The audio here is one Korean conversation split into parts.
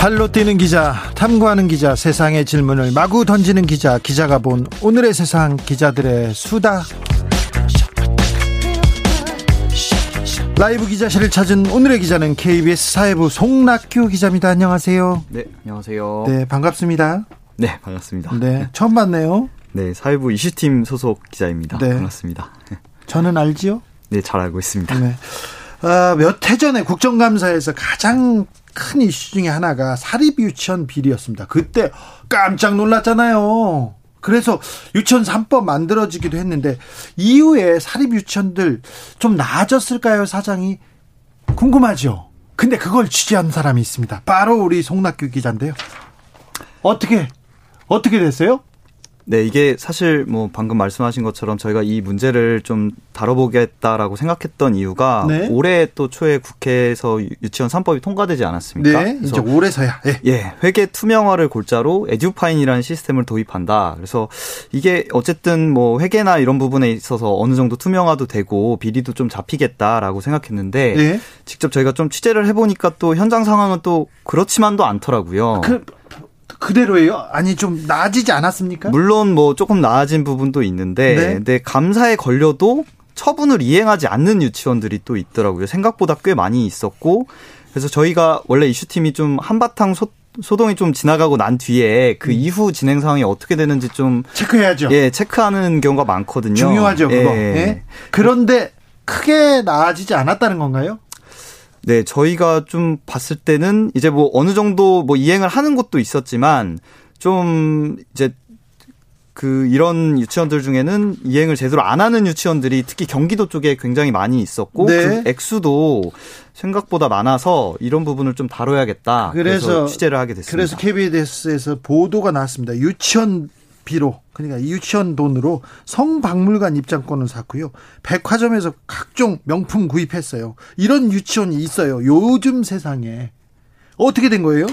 발로 뛰는 기자, 탐구하는 기자, 세상의 질문을 마구 던지는 기자, 기자가 본 오늘의 세상 기자들의 수다. 라이브 기자실을 찾은 오늘의 기자는 KBS 사회부 송낙규 기자입니다. 안녕하세요. 네, 안녕하세요. 네, 반갑습니다. 네, 반갑습니다. 네, 처음 봤네요. 네, 사회부 이슈팀 소속 기자입니다. 네. 반갑습니다. 저는 알지요? 네, 잘 알고 있습니다. 네. 어, 몇해 전에 국정감사에서 가장 큰 이슈 중에 하나가 사립 유치원 비리였습니다. 그때 깜짝 놀랐잖아요. 그래서 유치원 3법 만들어지기도 했는데 이후에 사립 유치원들 좀 나아졌을까요, 사장이? 궁금하죠. 근데 그걸 취재한 사람이 있습니다. 바로 우리 송낙규 기자인데요. 어떻게 어떻게 됐어요? 네, 이게 사실 뭐 방금 말씀하신 것처럼 저희가 이 문제를 좀 다뤄보겠다라고 생각했던 이유가 네. 올해 또 초에 국회에서 유치원 3법이 통과되지 않았습니까? 네, 이제 올해서야. 예. 예, 회계 투명화를 골자로 에듀파인이라는 시스템을 도입한다. 그래서 이게 어쨌든 뭐 회계나 이런 부분에 있어서 어느 정도 투명화도 되고 비리도 좀 잡히겠다라고 생각했는데 네. 직접 저희가 좀 취재를 해보니까 또 현장 상황은 또 그렇지만도 않더라고요. 그 그대로예요? 아니 좀 나아지지 않았습니까? 물론 뭐 조금 나아진 부분도 있는데 네. 근데 감사에 걸려도 처분을 이행하지 않는 유치원들이 또 있더라고요. 생각보다 꽤 많이 있었고 그래서 저희가 원래 이슈팀이 좀 한바탕 소, 소동이 좀 지나가고 난 뒤에 그 음. 이후 진행 상황이 어떻게 되는지 좀 체크해야죠. 예, 체크하는 경우가 많거든요. 중요하죠, 그거. 예. 예. 그런데 크게 나아지지 않았다는 건가요? 네, 저희가 좀 봤을 때는 이제 뭐 어느 정도 뭐 이행을 하는 곳도 있었지만 좀 이제 그 이런 유치원들 중에는 이행을 제대로 안 하는 유치원들이 특히 경기도 쪽에 굉장히 많이 있었고 네. 그 액수도 생각보다 많아서 이런 부분을 좀 다뤄야겠다. 그래서, 그래서 취재를 하게 됐습니다. 그래서 KBS에서 보도가 나왔습니다. 유치원 비로 그러니까 유치원 돈으로 성박물관 입장권을 샀고요. 백화점에서 각종 명품 구입했어요. 이런 유치원이 있어요. 요즘 세상에 어떻게 된 거예요?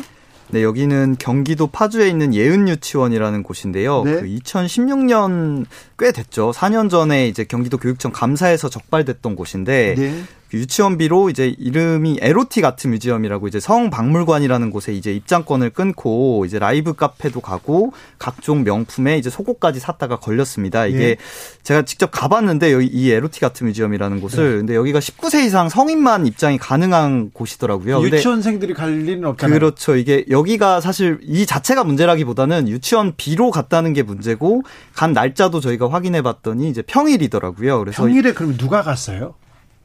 네, 여기는 경기도 파주에 있는 예은유치원이라는 곳인데요. 네. 그 2016년 꽤 됐죠. 4년 전에 이제 경기도 교육청 감사에서 적발됐던 곳인데 네. 그 유치원비로 이제 이름이 Erotic Art Museum이라고 이제 성박물관이라는 곳에 이제 입장권을 끊고 이제 라이브 카페도 가고 각종 명품에 이제 속옷까지 샀다가 걸렸습니다. 이게 네. 제가 직접 가봤는데 여기 이 Erotic Art Museum이라는 곳을 네. 근데 여기가 19세 이상 성인만 입장이 가능한 곳이더라고요. 유치원생들이 갈 일은 없잖아요. 그렇죠. 이게 여기가 사실 이 자체가 문제라기보다는 유치원 비로 갔다는 게 문제고 간 날짜도 저희가 확인해 봤더니 이제 평일이더라고요. 그래서 평일에 그럼 누가 갔어요?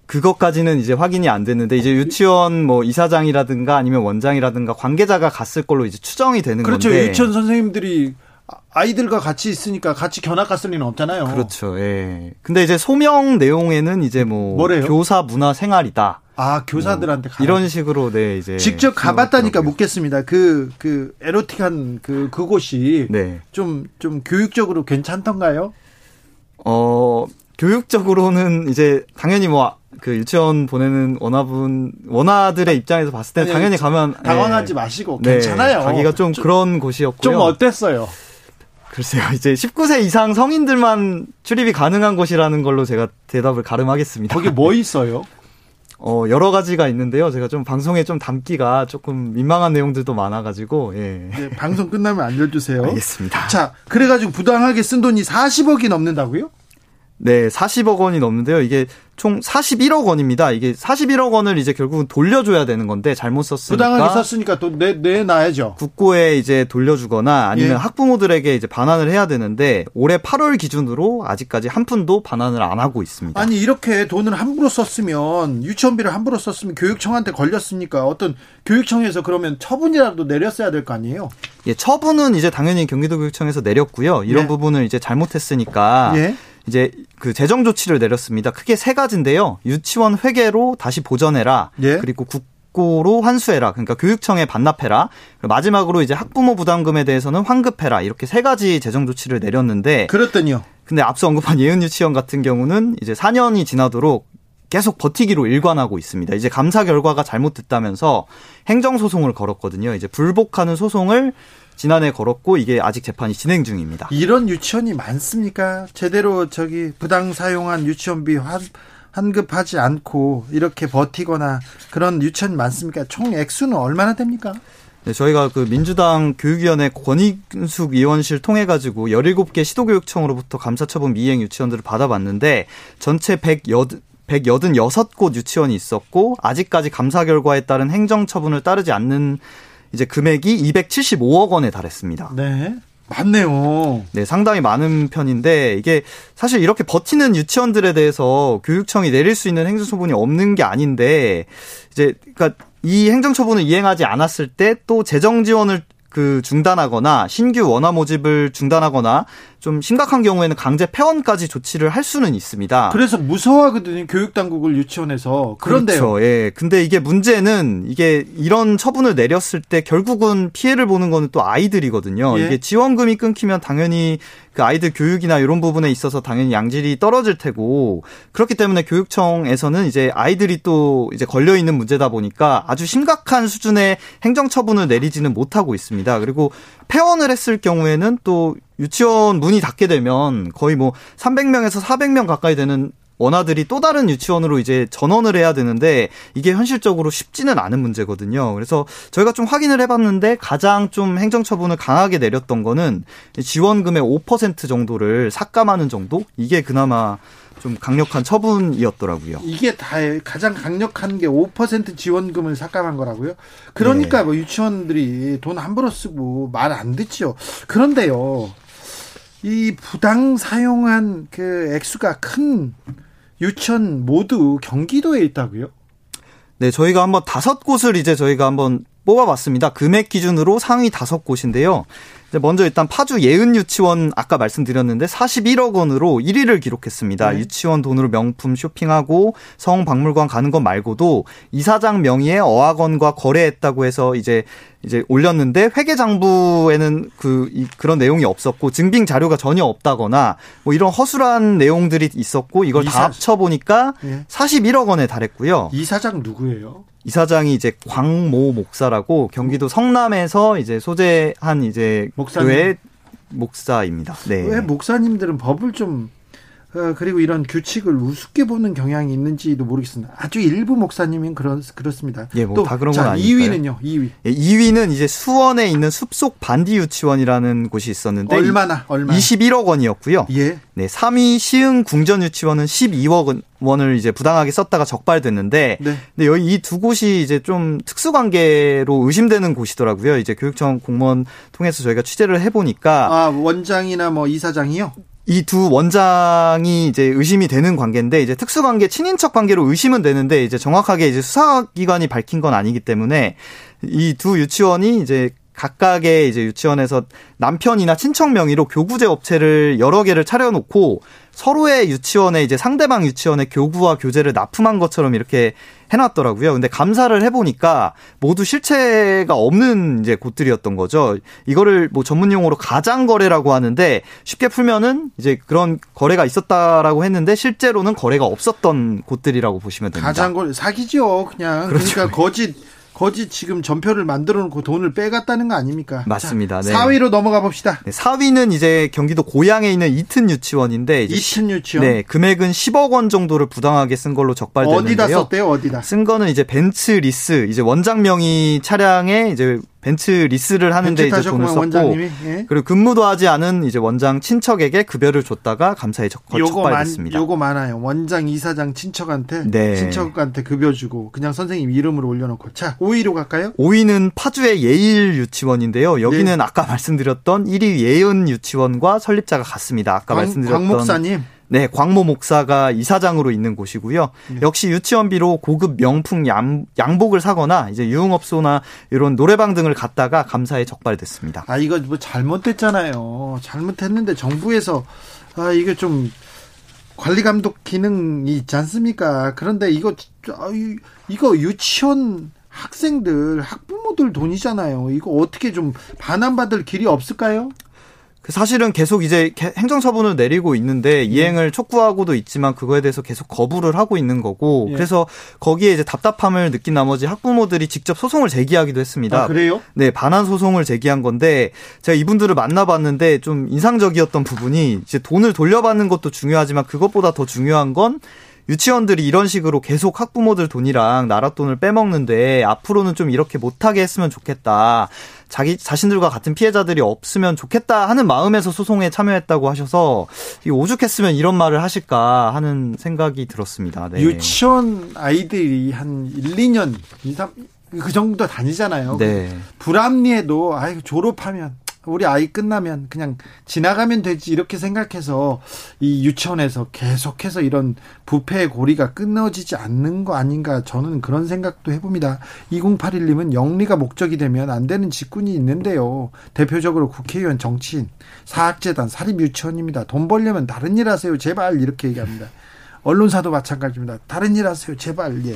그것까지는 이제 확인이 안 됐는데 이제 유치원 뭐 이사장이라든가 아니면 원장이라든가 관계자가 갔을 걸로 이제 추정이 되는 그렇죠. 건데. 그렇죠. 유치원 선생님들이 아이들과 같이 있으니까 같이 견학 갔을 리는 없잖아요. 그렇죠. 예. 근데 이제 소명 내용에는 이제 뭐 뭐래요? 교사 문화 생활이다. 아 교사들한테 뭐 이런 식으로 네 이제 직접 가봤다니까 묻겠습니다. 그그 그 에로틱한 그 그곳이 네. 좀좀 좀 교육적으로 괜찮던가요? 어 교육적으로는 이제 당연히 뭐 그 유치원 보내는 원화분 원화들의 입장에서 봤을 때 당연히 가면 당황하지 네. 마시고 괜찮아요. 네, 가기가 좀, 좀 그런 곳이었고요. 좀 어땠어요? 글쎄요, 이제 19세 이상 성인들만 출입이 가능한 곳이라는 걸로 제가 대답을 가름하겠습니다. 거기 뭐 있어요? 어, 여러 가지가 있는데요. 제가 좀 방송에 좀 담기가 조금 민망한 내용들도 많아가지고, 예. 네, 방송 끝나면 알려주세요. 알겠습니다. 자, 그래가지고 부당하게 쓴 돈이 40억이 넘는다고요? 네, 40억 원이 넘는데요. 이게 총 41억 원입니다. 이게 41억 원을 이제 결국은 돌려줘야 되는 건데 잘못 썼으니까 부당하게 썼으니까 또내 내놔야죠. 국고에 이제 돌려주거나 아니면 예. 학부모들에게 이제 반환을 해야 되는데 올해 8월 기준으로 아직까지 한 푼도 반환을 안 하고 있습니다. 아니 이렇게 돈을 함부로 썼으면 유치원비를 함부로 썼으면 교육청한테 걸렸으니까 어떤 교육청에서 그러면 처분이라도 내렸어야 될 거 아니에요? 예, 처분은 이제 당연히 경기도교육청에서 내렸고요. 이런 예. 부분을 이제 잘못했으니까. 예. 이제 그 재정 조치를 내렸습니다. 크게 세 가지인데요. 유치원 회계로 다시 보전해라. 예. 그리고 국 고로 환수해라. 그러니까 교육청에 반납해라. 마지막으로 이제 학부모 부담금에 대해서는 환급해라. 이렇게 세 가지 재정 조치를 내렸는데 그랬더니요. 근데 앞서 언급한 예은 유치원 같은 경우는 이제 4년이 지나도록 계속 버티기로 일관하고 있습니다. 이제 감사 결과가 잘못됐다면서 행정소송을 걸었거든요. 이제 불복하는 소송을 지난해 걸었고 이게 아직 재판이 진행 중입니다. 이런 유치원이 많습니까? 제대로 저기 부당 사용한 유치원비 환, 환급하지 않고 이렇게 버티거나 그런 유치원이 많습니까? 총 액수는 얼마나 됩니까? 네, 저희가 그 민주당 교육위원회 권익숙 위원실 통해 가지고 17개 시도교육청으로부터 감사처분 미행 유치원들을 받아봤는데 전체 108 186곳 유치원이 있었고 아직까지 감사 결과에 따른 행정 처분을 따르지 않는 이제 금액이 275억 원에 달했습니다. 네. 많네요. 네, 상당히 많은 편인데 이게 사실 이렇게 버티는 유치원들에 대해서 교육청이 내릴 수 있는 행정처분이 없는 게 아닌데 이제 그러니까 이 행정처분을 이행하지 않았을 때 또 재정 지원을 그 중단하거나 신규 원화 모집을 중단하거나 좀 심각한 경우에는 강제 폐원까지 조치를 할 수는 있습니다. 그래서 무서워하거든요. 교육 당국을 유치원에서. 그런데요. 그렇죠. 예. 근데 이게 문제는 이게 이런 처분을 내렸을 때 결국은 피해를 보는 거는 또 아이들이거든요. 예. 이게 지원금이 끊기면 당연히 그 아이들 교육이나 이런 부분에 있어서 당연히 양질이 떨어질 테고 그렇기 때문에 교육청에서는 이제 아이들이 또 이제 걸려 있는 문제다 보니까 아주 심각한 수준의 행정 처분을 내리지는 못하고 있습니다. 그리고 폐원을 했을 경우에는 또 유치원 문이 닫게 되면 거의 뭐 300명에서 400명 가까이 되는 원아들이 또 다른 유치원으로 이제 전원을 해야 되는데 이게 현실적으로 쉽지는 않은 문제거든요. 그래서 저희가 좀 확인을 해봤는데 가장 좀 행정처분을 강하게 내렸던 거는 지원금의 5% 정도를 삭감하는 정도? 이게 그나마 좀 강력한 처분이었더라고요. 이게 다 가장 강력한 게 5% 지원금을 삭감한 거라고요? 그러니까 네. 뭐 유치원들이 돈 함부로 쓰고 말 안 듣죠. 그런데요. 이 부당 사용한 그 액수가 큰 유치원 모두 경기도에 있다고요? 네, 저희가 한번 다섯 곳을 이제 저희가 한번 뽑아봤습니다. 금액 기준으로 상위 다섯 곳인데요. 먼저 일단 파주 예은 유치원 아까 말씀드렸는데 41억 원으로 1위를 기록했습니다. 네. 유치원 돈으로 명품 쇼핑하고 성 박물관 가는 것 말고도 이사장 명의의 어학원과 거래했다고 해서 이제 이제 올렸는데 회계 장부에는 그 이, 그런 내용이 없었고 증빙 자료가 전혀 없다거나 뭐 이런 허술한 내용들이 있었고 이걸 이사... 다 합쳐 보니까 네. 41억 원에 달했고요. 이 사장 누구예요? 이사장이 이제 광모 목사라고 경기도 성남에서 이제 소재한 이제 목사님. 교회 목사입니다. 네. 왜 목사님들은 법을 좀 어, 그리고 이런 규칙을 우습게 보는 경향이 있는지도 모르겠습니다. 아주 일부 목사님은 그렇, 그렇습니다. 예, 뭐 다 그런 건 아니에요. 2위는요, 2위. 예, 2위는 이제 수원에 있는 숲속 반디 유치원이라는 곳이 있었는데. 얼마나, 얼마나? 21억 원이었고요. 예. 네, 3위 시흥 궁전 유치원은 12억 원을 이제 부당하게 썼다가 적발됐는데. 네. 근데 여기 이 두 곳이 이제 좀 특수 관계로 의심되는 곳이더라고요. 이제 교육청 공무원 통해서 저희가 취재를 해 보니까. 아, 원장이나 뭐 이사장이요? 이 두 원장이 이제 의심이 되는 관계인데 이제 특수관계 친인척 관계로 의심은 되는데 이제 정확하게 이제 수사기관이 밝힌 건 아니기 때문에 이 두 유치원이 이제 각각의 이제 유치원에서 남편이나 친척 명의로 교구제 업체를 여러 개를 차려놓고 서로의 유치원에 이제 상대방 유치원의 교구와 교재를 납품한 것처럼 이렇게 해놨더라고요. 근데 감사를 해보니까 모두 실체가 없는 이제 곳들이었던 거죠. 이거를 뭐 전문 용어로 가장 거래라고 하는데 쉽게 풀면은 이제 그런 거래가 있었다라고 했는데 실제로는 거래가 없었던 곳들이라고 보시면 됩니다. 가장 거래 사기죠, 그냥. 그렇죠. 그러니까 거짓 거짓 지금 전표를 만들어 놓고 돈을 빼갔다는 거 아닙니까? 맞습니다. 자, 네. 4위로 넘어가 봅시다. 네, 4위는 이제 경기도 고양에 있는 이튼 유치원인데 이튼 유치원. 네, 금액은 10억 원 정도를 부당하게 쓴 걸로 적발됐는데요. 어디다 썼대요? 어디다? 쓴 거는 이제 벤츠 리스, 이제 원장 명의 차량에 이제 벤츠 리스를 하는데 이제 돈을 썼고 예. 그리고 근무도 하지 않은 이제 원장 친척에게 급여를 줬다가 감사에 적발됐습니다. 요거 많아요. 원장 이사장 친척한테 네. 친척한테 급여 주고 그냥 선생님 이름으로 올려놓고 자 5위로 갈까요? 5위는 파주의 예일 유치원인데요. 여기는 네. 아까 말씀드렸던 1위 예은 유치원과 설립자가 같습니다. 아까 광, 말씀드렸던 광 목사님 네, 광모 목사가 이사장으로 있는 곳이고요. 네. 역시 유치원비로 고급 명품 양, 양복을 사거나 이제 유흥업소나 이런 노래방 등을 갔다가 감사에 적발됐습니다. 아, 이거 뭐 잘못됐잖아요. 잘못했는데 정부에서 아, 이게 좀 관리 감독 기능이 있지 않습니까? 그런데 이거 아, 이거 유치원 학생들 학부모들 돈이잖아요. 이거 어떻게 좀 반환받을 길이 없을까요? 그 사실은 계속 이제 행정처분을 내리고 있는데 이행을 촉구하고도 있지만 그거에 대해서 계속 거부를 하고 있는 거고 예. 그래서 거기에 이제 답답함을 느낀 나머지 학부모들이 직접 소송을 제기하기도 했습니다. 아, 그래요? 네, 반환 소송을 제기한 건데 제가 이분들을 만나봤는데 좀 인상적이었던 부분이 이제 돈을 돌려받는 것도 중요하지만 그것보다 더 중요한 건 유치원들이 이런 식으로 계속 학부모들 돈이랑 나라 돈을 빼먹는데 앞으로는 좀 이렇게 못하게 했으면 좋겠다. 자기 자신들과 같은 피해자들이 없으면 좋겠다 하는 마음에서 소송에 참여했다고 하셔서 오죽했으면 이런 말을 하실까 하는 생각이 들었습니다. 네. 유치원 아이들이 한 1, 2년, 2, 3, 그 정도 다니잖아요. 네. 불합리해도 아이 졸업하면 우리 아이 끝나면 그냥 지나가면 되지 이렇게 생각해서 이 유치원에서 계속해서 이런 부패의 고리가 끊어지지 않는 거 아닌가 저는 그런 생각도 해봅니다. 2081님은 영리가 목적이 되면 안 되는 직군이 있는데요. 대표적으로 국회의원 정치인 사학재단 사립유치원입니다. 돈 벌려면 다른 일 하세요. 제발 이렇게 얘기합니다. 언론사도 마찬가지입니다. 다른 일 하세요. 제발. 예.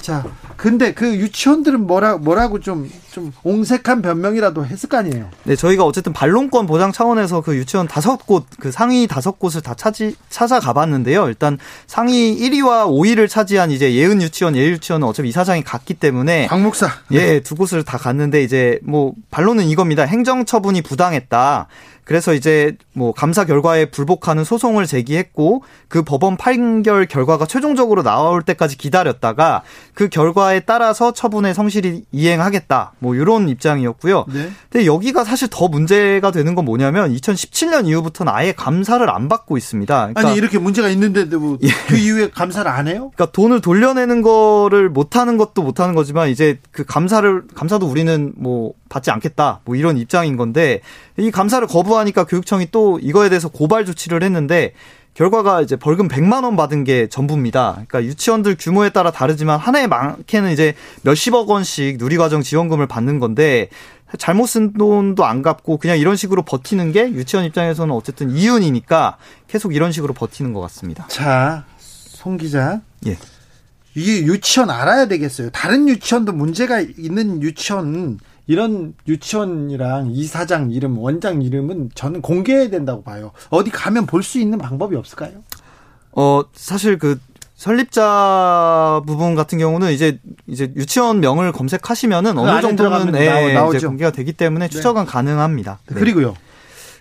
자, 근데 그 유치원들은 뭐라, 뭐라고 좀, 좀 옹색한 변명이라도 했을 거 아니에요? 네, 저희가 어쨌든 반론권 보장 차원에서 그 유치원 다섯 곳, 그 상위 다섯 곳을 다 찾이, 찾아가 봤는데요. 일단 상위 1위와 5위를 차지한 이제 예은 유치원, 예일 유치원은 어차피 이사장이 갔기 때문에. 광목사. 예, 두 곳을 다 갔는데 이제 뭐, 반론은 이겁니다. 행정 처분이 부당했다. 그래서 이제 뭐 감사 결과에 불복하는 소송을 제기했고 그 법원 판결 결과가 최종적으로 나올 때까지 기다렸다가 그 결과에 따라서 처분에 성실히 이행하겠다. 뭐 이런 입장이었고요. 네. 근데 여기가 사실 더 문제가 되는 건 뭐냐면 2017년 이후부터는 아예 감사를 안 받고 있습니다. 그러니까 아니 이렇게 문제가 있는데도 뭐그 예. 이후에 감사를 안 해요? 그러니까 돈을 돌려내는 거를 못 하는 것도 못 하는 거지만 이제 그 감사를 감사도 우리는 뭐 받지 않겠다. 뭐 이런 입장인 건데 이 감사를 거부하니까 교육청이 또 이거에 대해서 고발 조치를 했는데 결과가 이제 벌금 100만 원 받은 게 전부입니다. 그러니까 유치원들 규모에 따라 다르지만 한 해에 많게는 이제 몇십억 원씩 누리과정 지원금을 받는 건데 잘못 쓴 돈도 안 갚고 그냥 이런 식으로 버티는 게 유치원 입장에서는 어쨌든 이윤이니까 계속 이런 식으로 버티는 것 같습니다. 자, 송 기자. 예. 이게 유치원 알아야 되겠어요. 다른 유치원도 문제가 있는 유치원 이런 유치원이랑 이사장 이름, 원장 이름은 저는 공개해야 된다고 봐요. 어디 가면 볼 수 있는 방법이 없을까요? 어, 사실 그 설립자 부분 같은 경우는 이제 이제 유치원 명을 검색하시면은 그 어느 정도는 예, 나오, 이제 공개가 되기 때문에 네. 추적은 네. 가능합니다. 네. 그리고요.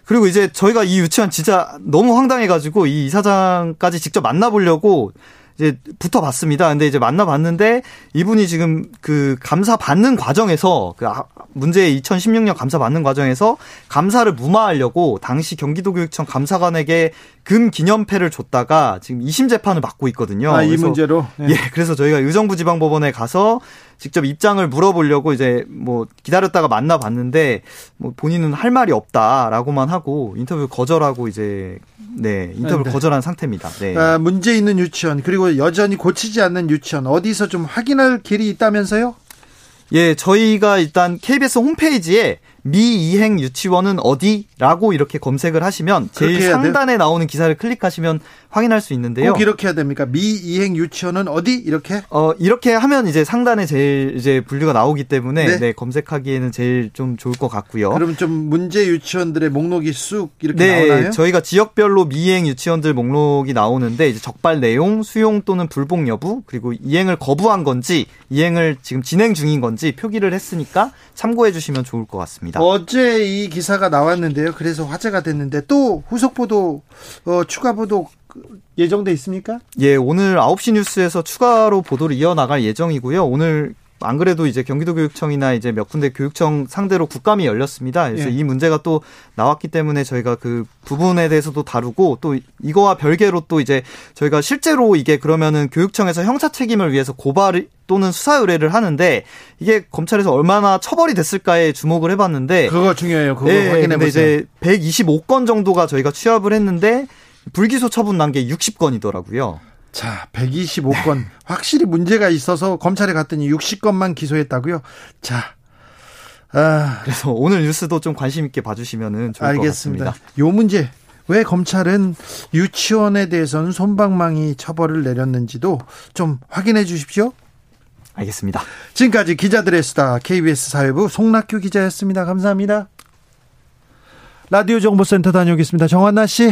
그리고 이제 저희가 이 유치원 진짜 너무 황당해가지고 이 이사장까지 직접 만나보려고 이제 붙어봤습니다. 근데 이제 만나봤는데 이분이 지금 그 감사 받는 과정에서 그 아, 문제 2016년 감사 받는 과정에서 감사를 무마하려고 당시 경기도교육청 감사관에게 금 기념패를 줬다가 지금 2심 재판을 받고 있거든요. 아, 이 문제로? 네. 예, 그래서 저희가 의정부지방법원에 가서 직접 입장을 물어보려고 이제 뭐 기다렸다가 만나봤는데 뭐 본인은 할 말이 없다라고만 하고 인터뷰 거절하고 이제 네 인터뷰 네. 거절한 상태입니다. 네. 아, 문제 있는 유치원 그리고 여전히 고치지 않는 유치원 어디서 좀 확인할 길이 있다면서요? 예, 저희가 일단 KBS 홈페이지에 미이행 유치원은 어디 라고 이렇게 검색을 하시면 제일 상단에 나오는 기사를 클릭하시면 확인할 수 있는데요. 꼭 이렇게 해야 됩니까? 미이행 유치원은 어디 이렇게? 어 이렇게 하면 이제 상단에 제일 이제 분류가 나오기 때문에 네. 네 검색하기에는 제일 좀 좋을 것 같고요. 그럼 좀 문제 유치원들의 목록이 쑥 이렇게 네, 나오나요? 저희가 지역별로 미이행 유치원들 목록이 나오는데 이제 적발 내용, 수용 또는 불복 여부 그리고 이행을 거부한 건지 이행을 지금 진행 중인 건지 표기를 했으니까 참고해 주시면 좋을 것 같습니다. 어제 이 기사가 나왔는데요. 그래서 화제가 됐는데 또 후속 보도 어, 추가 보도 예정돼 있습니까? 예, 오늘 9시 뉴스에서 추가로 보도를 이어나갈 예정이고요. 오늘 안 그래도 이제 경기도 교육청이나 이제 몇 군데 교육청 상대로 국감이 열렸습니다. 그래서 예. 이 문제가 또 나왔기 때문에 저희가 그 부분에 대해서도 다루고 또 이거와 별개로 또 이제 저희가 실제로 이게 그러면은 교육청에서 형사 책임을 위해서 고발 또는 수사 의뢰를 하는데 이게 검찰에서 얼마나 처벌이 됐을까에 주목을 해봤는데 그거 중요해요. 그거 예, 확인해 보세요. 이제 125건 정도가 저희가 취합을 했는데 불기소 처분 난 게 60건이더라고요. 자, 125건 네. 확실히 문제가 있어서 검찰에 갔더니 60건만 기소했다고요. 자, 아, 그래서 오늘 뉴스도 좀 관심 있게 봐주시면은 좋을 알겠습니다. 것 같습니다. 요 문제 왜 검찰은 유치원에 대해서는 손방망이 처벌을 내렸는지도 좀 확인해 주십시오. 알겠습니다. 지금까지 기자들의 수다 KBS 사회부 송낙규 기자였습니다. 감사합니다. 라디오 정보센터 다녀오겠습니다. 정한나 씨.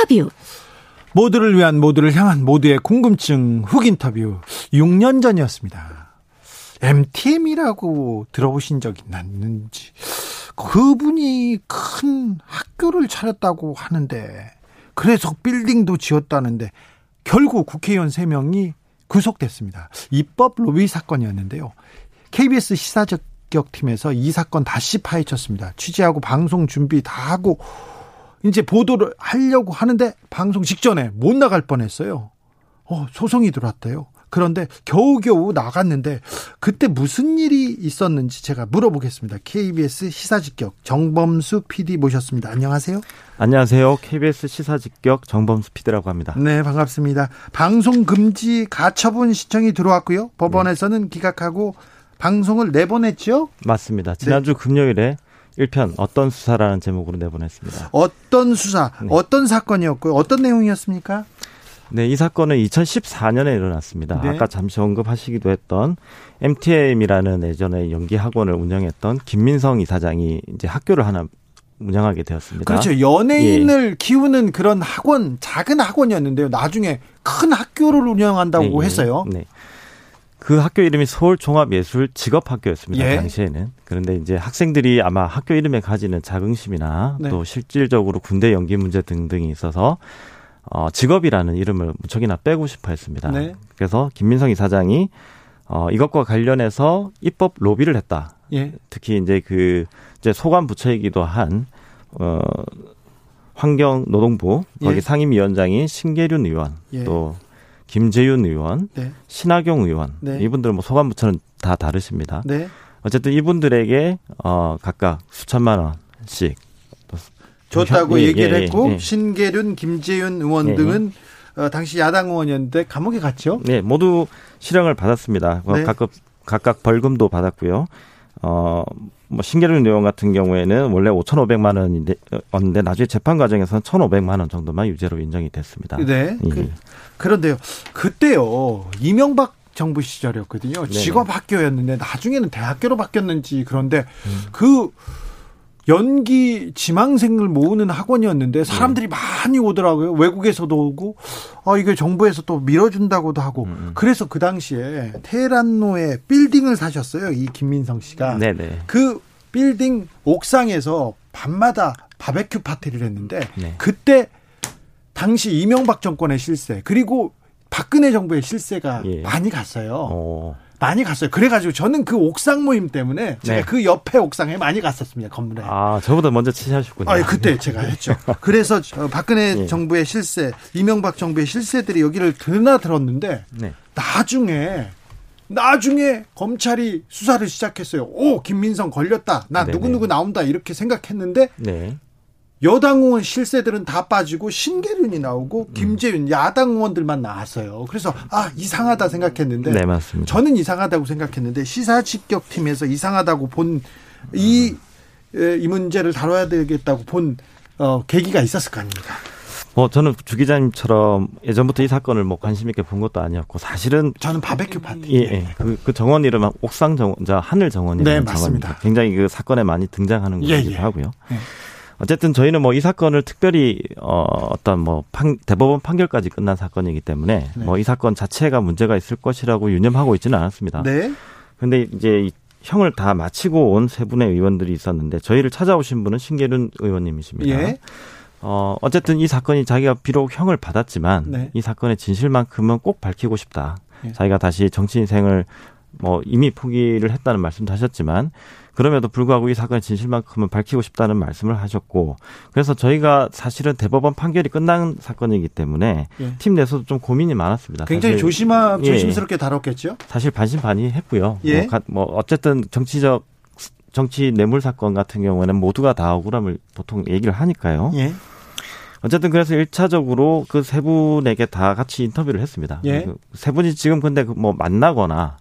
인터뷰. 모두를 위한 모두를 향한 모두의 궁금증 훅 인터뷰 6년 전이었습니다. MTM이라고 들어보신 적 있는지 그분이 큰 학교를 차렸다고 하는데 그래서 빌딩도 지었다는데 결국 국회의원 3명이 구속됐습니다. 입법 로비 사건이었는데요. KBS 시사적격팀에서 이 사건 다시 파헤쳤습니다. 취재하고 방송 준비 다 하고 이제 보도를 하려고 하는데 방송 직전에 못 나갈 뻔했어요. 어, 소송이 들어왔대요. 그런데 겨우겨우 나갔는데 그때 무슨 일이 있었는지 제가 물어보겠습니다. KBS 시사직격 정범수 PD 모셨습니다. 안녕하세요. 안녕하세요. KBS 시사직격 정범수 PD라고 합니다. 네, 반갑습니다. 방송 금지 가처분 신청이 들어왔고요. 법원에서는 기각하고 방송을 내보냈죠? 맞습니다. 지난주 네. 금요일에 1편 어떤 수사라는 제목으로 내보냈습니다. 어떤 수사, 네. 어떤 사건이었고요. 어떤 내용이었습니까? 네, 이 사건은 2014년에 일어났습니다. 네. 아까 잠시 언급하시기도 했던 MTM이라는 예전에 연기 학원을 운영했던 김민성 이사장이 이제 학교를 하나 운영하게 되었습니다. 그렇죠. 연예인을 예. 키우는 그런 학원, 작은 학원이었는데요. 나중에 큰 학교를 운영한다고 네, 했어요. 네. 그 학교 이름이 서울 종합예술직업학교였습니다. 예. 당시에는. 그런데 이제 학생들이 아마 학교 이름에 가지는 자긍심이나 네. 또 실질적으로 군대 연기 문제 등등이 있어서 어, 직업이라는 이름을 무척이나 빼고 싶어 했습니다. 네. 그래서 김민성 이사장이 어, 이것과 관련해서 입법 로비를 했다. 예. 특히 이제 그 이제 소관 부처이기도 한 어, 환경노동부 거기 예. 상임위원장인 신계륜 의원 예. 또 김재윤 의원, 네. 신하경 의원 네. 이분들 뭐 소관 부처는 다 다르십니다. 네. 어쨌든 이분들에게 어 각각 수천만 원씩 줬다고 예, 얘기를 예, 했고 예, 신계륜, 김재윤 의원 예, 예. 등은 어, 당시 야당 의원이었는데 감옥에 갔죠. 네, 모두 실형을 받았습니다. 네. 각각 각각 벌금도 받았고요. 어, 뭐 신계륜 의원 같은 경우에는 원래 5,500만 원인데 었는데 나중에 재판 과정에서는 1,500만 원 정도만 유죄로 인정이 됐습니다. 네. 예. 그, 런데요 그때요. 이명박 정부 시절이었거든요. 직업 학교였는데 나중에는 대학교로 바뀌었는지 그런데 음. 그 연기 지망생을 모으는 학원이었는데 사람들이 네. 많이 오더라고요. 외국에서도 오고, 아, 이게 정부에서 또 밀어준다고도 하고. 음. 음. 그래서 그 당시에 테헤란로에 빌딩을 사셨어요. 이 김민성 씨가. 네네. 그 빌딩 옥상에서 밤마다 바베큐 파티를 했는데, 네. 그때 당시 이명박 정권의 실세, 그리고 박근혜 정부의 실세가 예. 많이 갔어요. 오. 많이 갔어요. 그래가지고 저는 그 옥상 모임 때문에 제가 네. 그 옆에 옥상에 많이 갔었습니다. 건물에. 아, 저보다 먼저 취재하셨군요. 아, 그때 제가 했죠. 그래서 박근혜 네. 정부의 실세, 이명박 정부의 실세들이 여기를 드나들었는데 네. 나중에 나중에 검찰이 수사를 시작했어요. 오, 김민성 걸렸다. 나 네, 누구누구 네. 나온다. 이렇게 생각했는데 네. 여당 의원 실세들은 다 빠지고 신계륜이 나오고 음. 김재윤 음. 야당 의원들만 나왔어요. 그래서 아 이상하다 생각했는데 네, 맞습니다. 저는 이상하다고 생각했는데 시사 직격팀에서 이상하다고 본 이이 이 문제를 다뤄야 되겠다고 본 어, 계기가 있었을 거 아닙니까? 뭐 저는 주 기자님처럼 예전부터 이 사건을 뭐 관심 있게 본 것도 아니었고 사실은 저는 바베큐 파티 예, 예. 그, 그 정원 이름 옥상 정원, 하늘 정원이라는 네, 맞습니다. 굉장히 그 사건에 많이 등장하는 예, 곳이기도 예, 예. 하고요. 예. 어쨌든 저희는 뭐 이 사건을 특별히 어 어떤 뭐 판, 대법원 판결까지 끝난 사건이기 때문에 네. 뭐이 사건 자체가 문제가 있을 것이라고 유념하고 있지는 않았습니다. 네. 근데 이제 형을 다 마치고 온 세 분의 의원들이 있었는데 저희를 찾아오신 분은 신계륜 의원님이십니다. 예. 어, 어쨌든 이 사건이 자기가 비록 형을 받았지만 네. 이 사건의 진실만큼은 꼭 밝히고 싶다. 예. 자기가 다시 정치 인생을 뭐 이미 포기를 했다는 말씀도 하셨지만 그럼에도 불구하고 이 사건의 진실만큼은 밝히고 싶다는 말씀을 하셨고 그래서 저희가 사실은 대법원 판결이 끝난 사건이기 때문에 예. 팀 내에서도 좀 고민이 많았습니다. 굉장히 조심하 예. 조심스럽게 다뤘겠죠. 사실 반신반의했고요. 예. 뭐, 뭐 어쨌든 정치적 정치 뇌물 사건 같은 경우에는 모두가 다 억울함을 보통 얘기를 하니까요. 예. 어쨌든 그래서 일차적으로 그 세 분에게 다 같이 인터뷰를 했습니다. 예. 그세 분이 지금 근데 그뭐 만나거나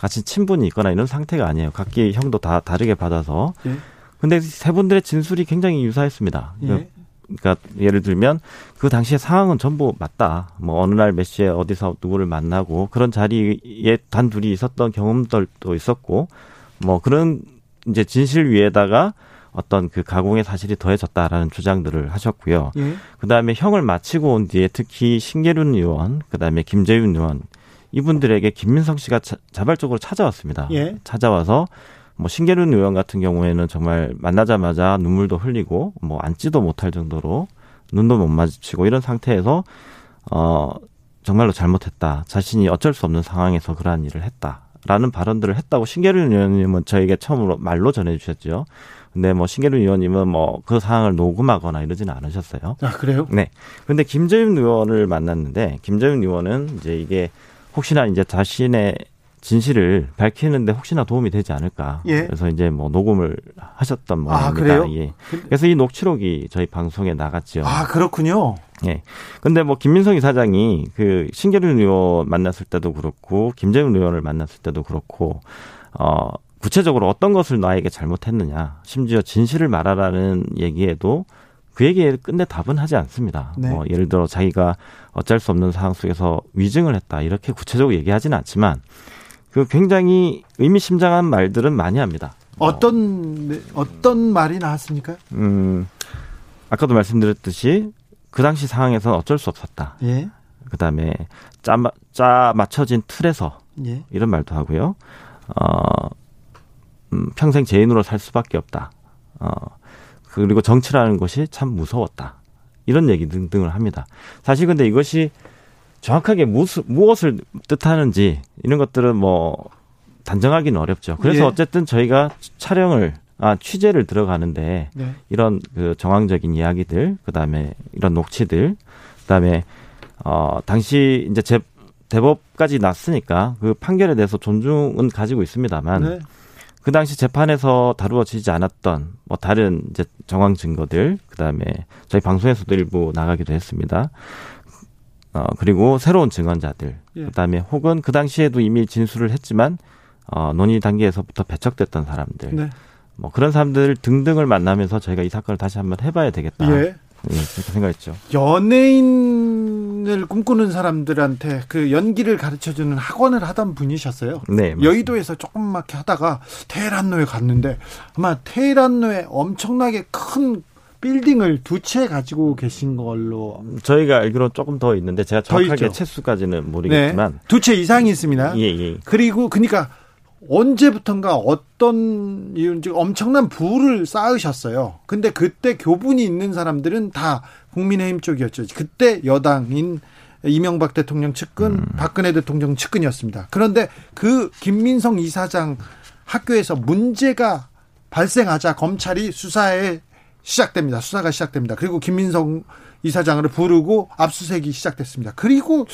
같이 친분이 있거나 이런 상태가 아니에요. 각기 형도 다 다르게 받아서. 예. 근데 세 분들의 진술이 굉장히 유사했습니다. 예. 그러니까 예를 들면 그 당시의 상황은 전부 맞다. 뭐 어느 날 몇 시에 어디서 누구를 만나고 그런 자리에 단 둘이 있었던 경험들도 있었고 뭐 그런 이제 진실 위에다가 어떤 그 가공의 사실이 더해졌다라는 주장들을 하셨고요. 예. 그 다음에 형을 마치고 온 뒤에 특히 신계륜 의원, 그 다음에 김재윤 의원 이분들에게 김민성 씨가 자, 발적으로 찾아왔습니다. 예. 찾아와서 뭐 신계륜 의원 같은 경우에는 정말 만나자마자 눈물도 흘리고 뭐 앉지도 못할 정도로 눈도 못 마주치고 이런 상태에서 어 정말로 잘못했다. 자신이 어쩔 수 없는 상황에서 그러한 일을 했다 라는 발언들을 했다고 신계륜 의원님은 저에게 처음으로 말로 전해 주셨죠. 근데 뭐 신계륜 의원님은 뭐 그 상황을 녹음하거나 이러지는 않으셨어요. 아 그래요? 네. 근데 김재윤 의원을 만났는데 김재윤 의원은 이제 이게 혹시나 이제 자신의 진실을 밝히는데 혹시나 도움이 되지 않을까. 예. 그래서 이제 뭐 녹음을 하셨던 아, 모양입니다. 아, 예. 그래서 이 녹취록이 저희 방송에 나갔죠. 아, 그렇군요. 예. 근데 뭐 김민성 이사장이 그 신계륜 의원 만났을 때도 그렇고 김재훈 의원을 만났을 때도 그렇고 어 구체적으로 어떤 것을 나에게 잘못했느냐, 심지어 진실을 말하라는 얘기에도 그 얘기에 끝내 답은 하지 않습니다. 네. 뭐 예를 들어 자기가 어쩔 수 없는 상황 속에서 위증을 했다 이렇게 구체적으로 얘기하지는 않지만 그 굉장히 의미심장한 말들은 많이 합니다. 어떤 뭐. 어떤 말이 나왔습니까? 음 아까도 말씀드렸듯이 그 당시 상황에서는 어쩔 수 없었다. 예. 그다음에 짜, 짜 맞춰진 틀에서 예. 이런 말도 하고요. 어 음, 평생 죄인으로 살 수밖에 없다. 어, 그리고 정치라는 것이 참 무서웠다. 이런 얘기 등등을 합니다. 사실 근데 이것이 정확하게 무수, 무엇을 뜻하는지 이런 것들은 뭐 단정하기는 어렵죠. 그래서 예. 어쨌든 저희가 촬영을 아 취재를 들어가는데 네. 이런 그 정황적인 이야기들 그다음에 이런 녹취들 그다음에 어 당시 이제 제 대법까지 났으니까 그 판결에 대해서 존중은 가지고 있습니다만 네. 그 당시 재판에서 다루어지지 않았던 뭐 다른 이제 정황 증거들 그다음에 저희 방송에서도 일부 나가기도 했습니다. 어 그리고 새로운 증언자들 예. 그다음에 혹은 그 당시에도 이미 진술을 했지만 어 논의 단계에서부터 배척됐던 사람들 네. 뭐 그런 사람들 등등을 만나면서 저희가 이 사건을 다시 한번 해봐야 되겠다. 예. 예, 그렇게 생각했죠. 연예인 을 꿈꾸는 사람들한테 그 연기를 가르쳐주는 학원을 하던 분이셨어요. 네. 맞습니다. 여의도에서 조금맣게 하다가 테헤란로에 갔는데 아마 테헤란로에 엄청나게 큰 빌딩을 두 채 가지고 계신 걸로 저희가 알기로 조금 더 있는데 제가 정확하게 채수까지는 모르겠지만 네. 두채 이상이 있습니다. 예, 예. 그리고 그러니까 언제부턴가 어떤 엄청난 부를 쌓으셨어요. 근데 그때 교분이 있는 사람들은 다 국민의힘 쪽이었죠. 그때 여당인 이명박 대통령 측근, 음. 박근혜 대통령 측근이었습니다. 그런데 그 김민성 이사장 학교에서 문제가 발생하자 검찰이 수사에 시작됩니다. 수사가 시작됩니다. 그리고 김민성 이사장을 부르고 압수수색이 시작됐습니다. 그리고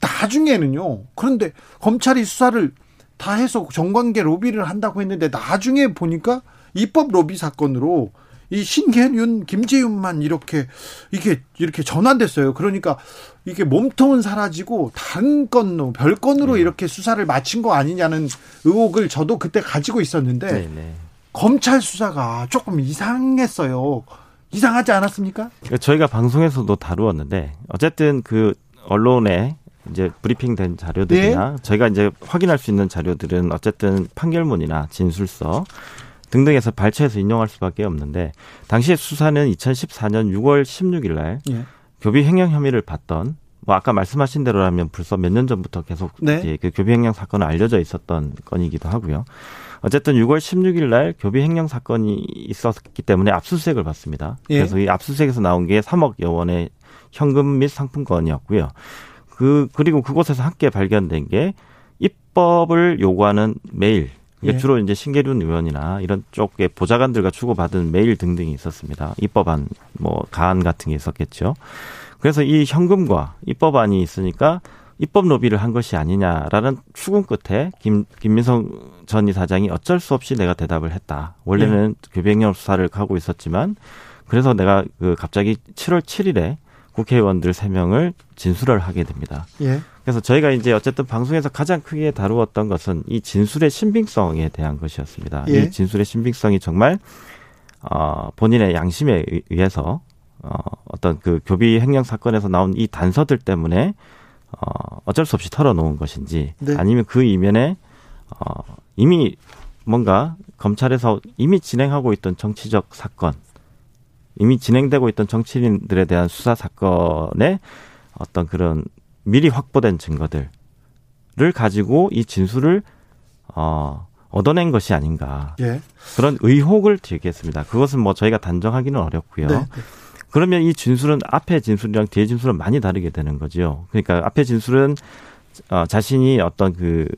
나중에는요. 그런데 검찰이 수사를 다 해서 정관계 로비를 한다고 했는데 나중에 보니까 입법 로비 사건으로 이 신계윤, 김재윤만 이렇게 이게 이렇게 전환됐어요. 그러니까 이게 몸통은 사라지고 다른 건로 별건으로 네. 이렇게 수사를 마친 거 아니냐는 의혹을 저도 그때 가지고 있었는데 네, 네. 검찰 수사가 조금 이상했어요. 이상하지 않았습니까? 저희가 방송에서도 다루었는데 어쨌든 그 언론에 이제 브리핑된 자료들이나 네. 저희가 이제 확인할 수 있는 자료들은 어쨌든 판결문이나 진술서 등등에서 발췌해서 인용할 수밖에 없는데 당시의 수사는 2014년 6월 16일 날 예. 교비 횡령 혐의를 받던 뭐 아까 말씀하신 대로라면 벌써 몇 년 전부터 계속 네. 이제 그 교비 횡령 사건은 알려져 있었던 건이기도 하고요. 어쨌든 6월 16일 날 교비 횡령 사건이 있었기 때문에 압수수색을 받습니다. 예. 그래서 이 압수수색에서 나온 게 3억 여 원의 현금 및 상품권이었고요. 그 그리고 그곳에서 함께 발견된 게 입법을 요구하는 메일 예. 주로 이제 신계륜 의원이나 이런 쪽의 보좌관들과 주고받은 메일 등등이 있었습니다. 입법안 뭐 가안 같은 게 있었겠죠. 그래서 이 현금과 입법안이 있으니까 입법 로비를 한 것이 아니냐라는 추궁 끝에 김 김민성 전 이사장이 어쩔 수 없이 내가 대답을 했다. 원래는 예. 교백령 수사를 하고 있었지만 그래서 내가 그 갑자기 7월 7일에 국회의원들 3명을 진술을 하게 됩니다. 예. 그래서 저희가 이제 어쨌든 방송에서 가장 크게 다루었던 것은 이 진술의 신빙성에 대한 것이었습니다. 예. 이 진술의 신빙성이 정말 어 본인의 양심에 의해서 어 어떤 그 교비 횡령 사건에서 나온 이 단서들 때문에 어 어쩔 수 없이 털어놓은 것인지 네. 아니면 그 이면에 어 이미 뭔가 검찰에서 이미 진행하고 있던 정치적 사건 이미 진행되고 있던 정치인들에 대한 수사 사건의 어떤 그런 미리 확보된 증거들을 가지고 이 진술을 어 얻어낸 것이 아닌가 예. 그런 의혹을 제기했습니다. 그것은 뭐 저희가 단정하기는 어렵고요. 네. 그러면 이 진술은 앞에 진술이랑 뒤에 진술은 많이 다르게 되는 거죠. 그러니까 앞에 진술은 어, 자신이 어떤 그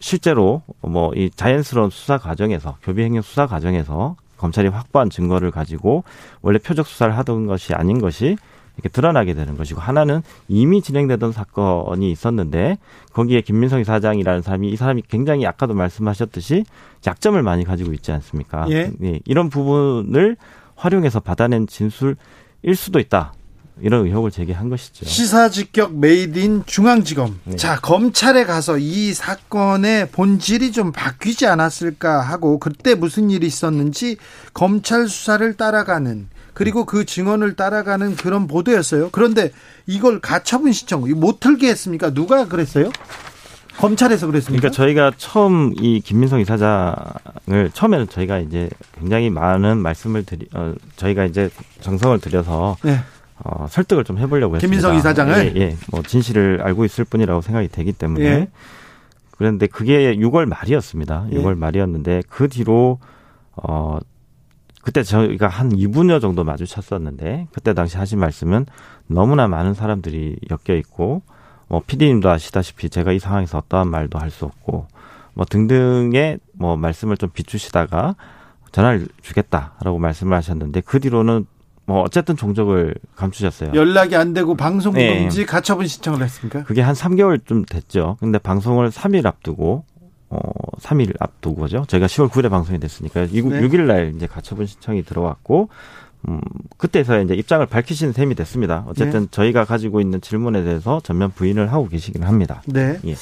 실제로 뭐 이 자연스러운 수사 과정에서 교비 행위 수사 과정에서 검찰이 확보한 증거를 가지고 원래 표적 수사를 하던 것이 아닌 것이 이렇게 드러나게 되는 것이고 하나는 이미 진행되던 사건이 있었는데 거기에 김민성 사장이라는 사람이 이 사람이 굉장히 아까도 말씀하셨듯이 약점을 많이 가지고 있지 않습니까? 예. 예. 이런 부분을 활용해서 받아낸 진술일 수도 있다. 이런 의혹을 제기한 것이죠. 시사직격 Made in 중앙지검. 네. 자, 검찰에 가서 이 사건의 본질이 좀 바뀌지 않았을까 하고 그때 무슨 일이 있었는지 검찰 수사를 따라가는 그리고 그 증언을 따라가는 그런 보도였어요. 그런데 이걸 가처분 신청 못 틀게 했습니까? 누가 그랬어요? 검찰에서 그랬습니까? 그러니까 저희가 처음 이 김민성 이사장을 처음에는 저희가 이제 굉장히 많은 말씀을 드리 어, 저희가 이제 정성을 들여서 네. 어, 설득을 좀 해보려고 했습니다. 김민성 이사장을 예, 예, 뭐 진실을 알고 있을 뿐이라고 생각이 되기 때문에 예. 그런데 그게 6월 말이었습니다. 6월 예. 말이었는데 그 뒤로 어 그때 저희가 한 2분여 정도 마주쳤었는데 그때 당시 하신 말씀은 너무나 많은 사람들이 엮여 있고 뭐 피디님도 아시다시피 제가 이 상황에서 어떠한 말도 할 수 없고 뭐 등등의 뭐 말씀을 좀 비추시다가 전화를 주겠다라고 말씀을 하셨는데 그 뒤로는 뭐 어쨌든 종적을 감추셨어요. 연락이 안 되고 방송 금지 네. 가처분 신청을 했습니까? 그게 한 3개월 좀 됐죠. 근데 방송을 3일 앞두고 어 3일 앞두고죠. 저희가 10월 9일에 방송이 됐으니까 네. 6일 날 이제 가처분 신청이 들어왔고 음 그때서 이제 입장을 밝히시는 셈이 됐습니다. 어쨌든 네. 저희가 가지고 있는 질문에 대해서 전면 부인을 하고 계시긴 합니다. 네. 예.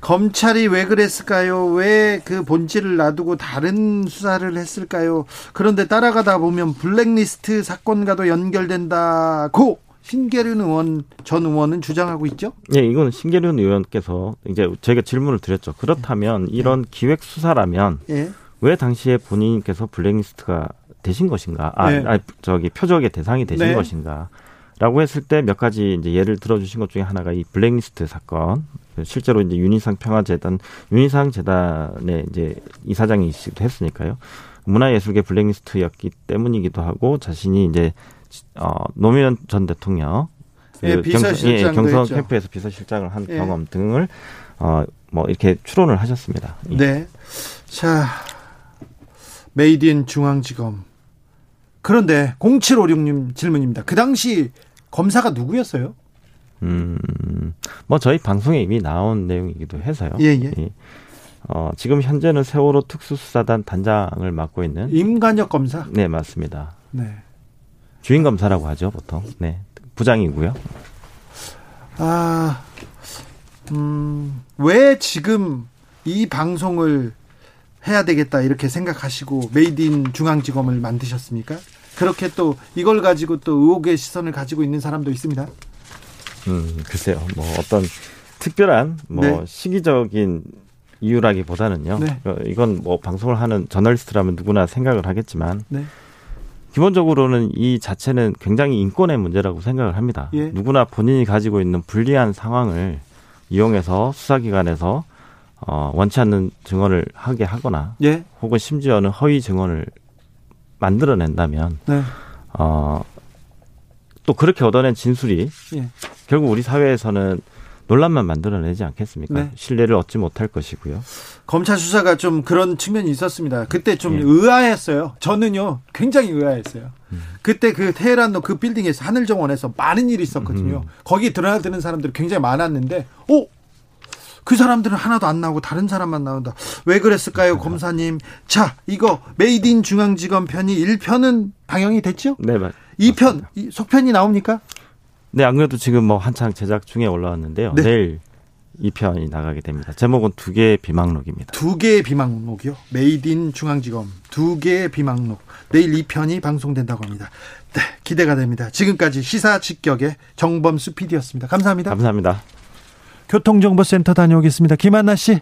검찰이 왜 그랬을까요? 왜 그 본질을 놔두고 다른 수사를 했을까요? 그런데 따라가다 보면 블랙리스트 사건과도 연결된다고 신계륜 의원 전 의원은 주장하고 있죠? 네, 이건 신계륜 의원께서 이제 저희가 질문을 드렸죠. 그렇다면 네. 이런 네. 기획 수사라면 네. 왜 당시에 본인께서 블랙리스트가 되신 것인가? 아, 네. 아 저기 표적의 대상이 되신 네. 것인가? 라고 했을 때 몇 가지 이제 예를 들어주신 것 중에 하나가 이 블랙리스트 사건. 실제로 이제 윤희상 평화재단, 윤희상 재단의 이제 이사장이시기도 했으니까요. 문화예술계 블랙리스트였기 때문이기도 하고 자신이 이제 어 노무현 전 대통령 예, 그 비서실장 예, 경선 캠프에서 비서실장을 한 예. 경험 등을 어 뭐 이렇게 추론을 하셨습니다. 예. 네. 자, Made in 중앙지검. 그런데 0756님 질문입니다. 그 당시 검사가 누구였어요? 음, 뭐 저희 방송에 이미 나온 내용이기도 해서요. 예, 예. 예. 어, 지금 현재는 세월호 특수수사단 단장을 맡고 있는 임관혁 검사. 네, 맞습니다. 네. 주임 검사라고 하죠, 보통. 네. 부장이고요. 아, 음, 왜 지금 이 방송을 해야 되겠다 이렇게 생각하시고 Made in 중앙지검을 만드셨습니까? 그렇게 또 이걸 가지고 또 의혹의 시선을 가지고 있는 사람도 있습니다. 음, 글쎄요. 뭐 어떤 특별한 뭐 네. 시기적인 이유라기보다는요. 네. 어, 이건 뭐 방송을 하는 저널리스트라면 누구나 생각을 하겠지만 네. 기본적으로는 이 자체는 굉장히 인권의 문제라고 생각을 합니다. 예. 누구나 본인이 가지고 있는 불리한 상황을 이용해서 수사기관에서 어, 원치 않는 증언을 하게 하거나 예. 혹은 심지어는 허위 증언을 만들어낸다면 네. 어, 또 그렇게 얻어낸 진술이 예. 결국 우리 사회에서는 논란만 만들어내지 않겠습니까? 네. 신뢰를 얻지 못할 것이고요. 검찰 수사가 좀 그런 측면이 있었습니다. 그때 좀 예. 의아했어요. 저는요 굉장히 의아했어요. 음. 그때 그 테헤란로 그 빌딩에서 하늘정원에서 많은 일이 있었거든요. 음. 거기 드나드는 사람들이 굉장히 많았는데, 오 그 사람들은 하나도 안 나오고 다른 사람만 나온다. 왜 그랬을까요, 검사님? 자, 이거 Made in 중앙지검 편이 1편은 방영이 됐죠? 네, 맞. 2편, 속편이 나옵니까? 네, 안 그래도 지금 뭐 한창 제작 중에 올라왔는데요. 네. 내일 2편이 나가게 됩니다. 제목은 두 개의 비망록입니다. 두 개의 비망록이요? Made in 중앙지검 두 개의 비망록. 내일 2편이 방송된다고 합니다. 네, 기대가 됩니다. 지금까지 시사 직격의 정범수 PD였습니다. 감사합니다. 감사합니다. 교통정보센터 다녀오겠습니다. 김한나 씨.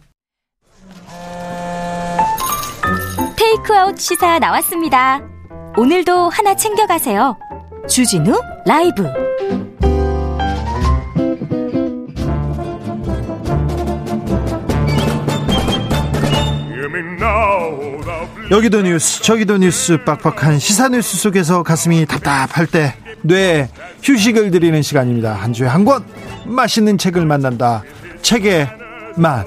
테이크아웃 시사 나왔습니다. 오늘도 하나 챙겨가세요. 주진우 라이브. 여기도 뉴스 저기도 뉴스 빡빡한 시사 뉴스 속에서 가슴이 답답할 때뇌 휴식을 드리는 시간입니다. 한 주에 한 권 맛있는 책을 만난다. 책의 맛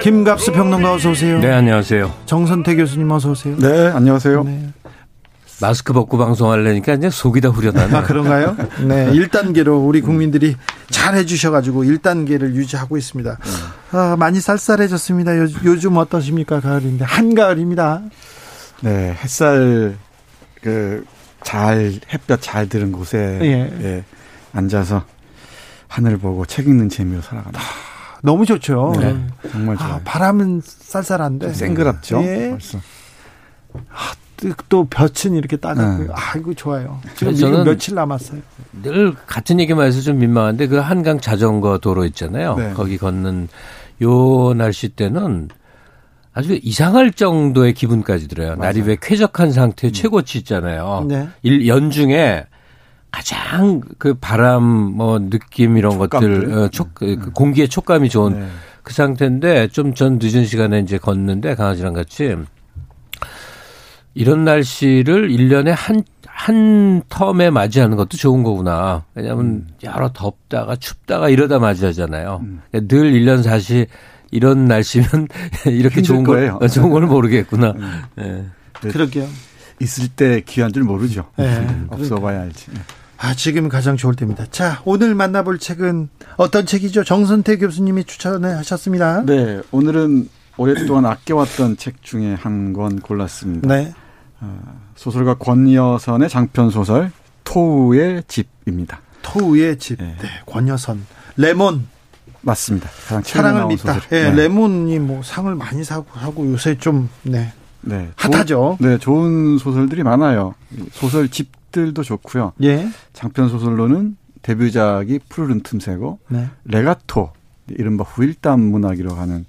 김갑수 평론가 어서 오세요 네 안녕하세요 정선태 교수님 어서 오세요 네 안녕하세요 네. 마스크 벗고 방송하려니까 이제 속이 다 후련하네. 아, 그런가요? 네. 1단계로 우리 국민들이 잘 해주셔가지고 1단계를 유지하고 있습니다. 아, 많이 쌀쌀해졌습니다. 요, 요즘 어떠십니까? 가을인데. 한가을입니다. 네. 햇살, 그, 잘, 햇볕 잘 드는 곳에 예. 예, 앉아서 하늘 보고 책 읽는 재미로 살아갑니다. 아, 너무 좋죠. 네. 정말 좋아요. 아, 바람은 쌀쌀한데. 쌩그랗죠. 예. 벌써. 아, 또 볕은 이렇게 따갑고요. 네. 아이고 좋아요. 지금 저는 며칠 남았어요. 늘 같은 얘기만 해서 좀 민망한데 그 한강 자전거 도로 있잖아요. 네. 거기 걷는 요 날씨 때는 아주 이상할 정도의 기분까지 들어요. 맞아요. 날이 왜 쾌적한 상태 음. 최고치 있잖아요. 네. 일, 연중에 가장 그 바람 뭐 느낌 이런 촉감들. 것들 어, 촉, 그 음. 공기의 촉감이 좋은 네. 그 상태인데 좀 전 늦은 시간에 이제 걷는데 강아지랑 같이 이런 날씨를 1년에 한, 한 텀에 맞이하는 것도 좋은 거구나. 왜냐하면 음. 여러 덥다가 춥다가 이러다 맞이하잖아요. 음. 늘 1년 사시 이런 날씨면 이렇게 좋은 거예요. 걸, 좋은 걸 모르겠구나. 음. 네. 그러게요. 있을 때 귀한 줄 모르죠. 네. 없어봐야 알지. 아, 지금 가장 좋을 때입니다. 자, 오늘 만나볼 책은 어떤 책이죠? 정선태 교수님이 추천을 하셨습니다. 네, 오늘은 오랫동안 아껴왔던 책 중에 한 권 골랐습니다. 네. 어, 소설가 권여선의 장편 소설 토우의 집입니다. 토우의 집. 네. 네. 권여선. 레몬. 맞습니다. 가장 사랑을 믿다. 예, 네, 네. 레몬이 뭐 상을 많이 사고 하고 요새 좀 네. 네. 핫하죠. 조, 네, 좋은 소설들이 많아요. 소설 집 들도 좋고요. 예. 장편 소설로는 데뷔작이 푸르른 틈새고 네. 레가토 이른바 후일담 문학이라고 하는